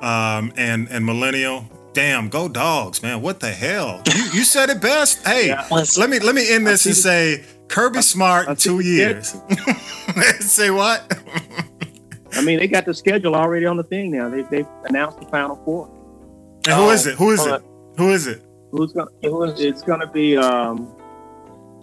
Um, and and Millennial, damn, go dogs, man. What the hell? You, you said it best. Hey, Yeah. Let me let me end this and say Kirby Smart I in see two years. <laughs> say what? I mean, they got the schedule already on the thing now. They they've announced the Final Four. And who is it? Who is hold it? Who is it? Who's gonna? Who is- It's gonna be um.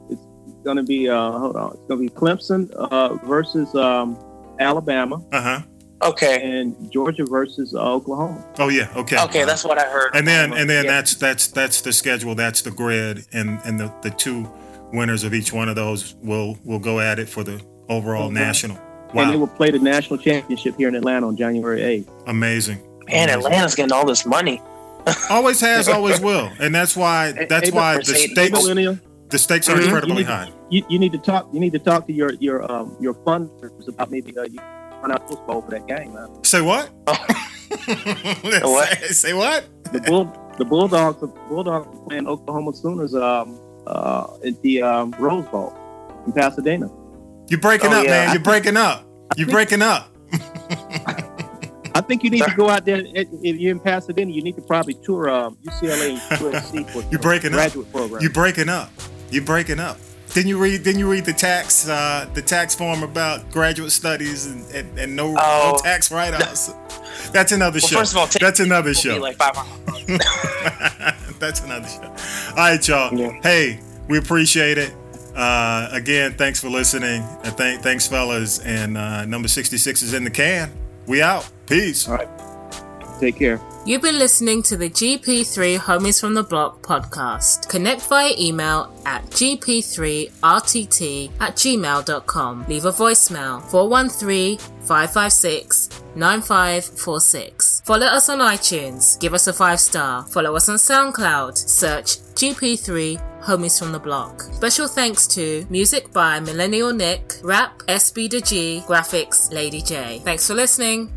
It's gonna be uh. Hold on. It's gonna be Clemson uh versus um Alabama. Uh huh. Okay. and Georgia versus uh, Oklahoma. Oh yeah, okay. Okay, that's what I heard. and then and then Yeah. that's that's that's the schedule. That's the grid, and and the the two winners of each one of those will will go at it for the overall Mhm. national. And they will play the national championship here in Atlanta on January 8th. amazing. And Amazing. Atlanta's getting all this money. <laughs> always has, always will, and that's why that's Hey, why the Mercedes. stakes the stakes are Mhm. incredibly You need- high. you, you need to talk. You need to talk to your your um, your funders about maybe uh, you Super Bowl for that game. Man. Say what? <laughs> What? say, say what? The bull the Bulldogs the Bulldogs are playing Oklahoma Sooners um uh at the um, Rose Bowl in Pasadena. You're breaking Oh, up, yeah. man. You're breaking up. You're breaking up. I think you need to go out there. If you're in Pasadena, you need to probably tour um, UCLA and USC for <laughs> You're breaking up. program. You're breaking up. You're breaking up. Didn't you read? Didn't you read the tax uh, the tax form about graduate studies and, and, and no, Oh. no tax write offs? That's another Well, show. first of all, take- That's another show. like 500. <laughs> That's another show. All right, y'all. Yeah. Hey, we appreciate it. Uh, again, thanks for listening. And th- thanks, fellas. And uh, number 66 is in the can. We out. Peace. All right. Take care. You've been listening to the GP3 Homies from the Block podcast. Connect via email at gp3rtt at gmail.com. Leave a voicemail 413 556 9546. Follow us on iTunes. Give us a five star. Follow us on SoundCloud. Search GP3 Homies from the Block. Special thanks to music by Millennial Nick, rap SB to G, graphics Lady J. Thanks for listening.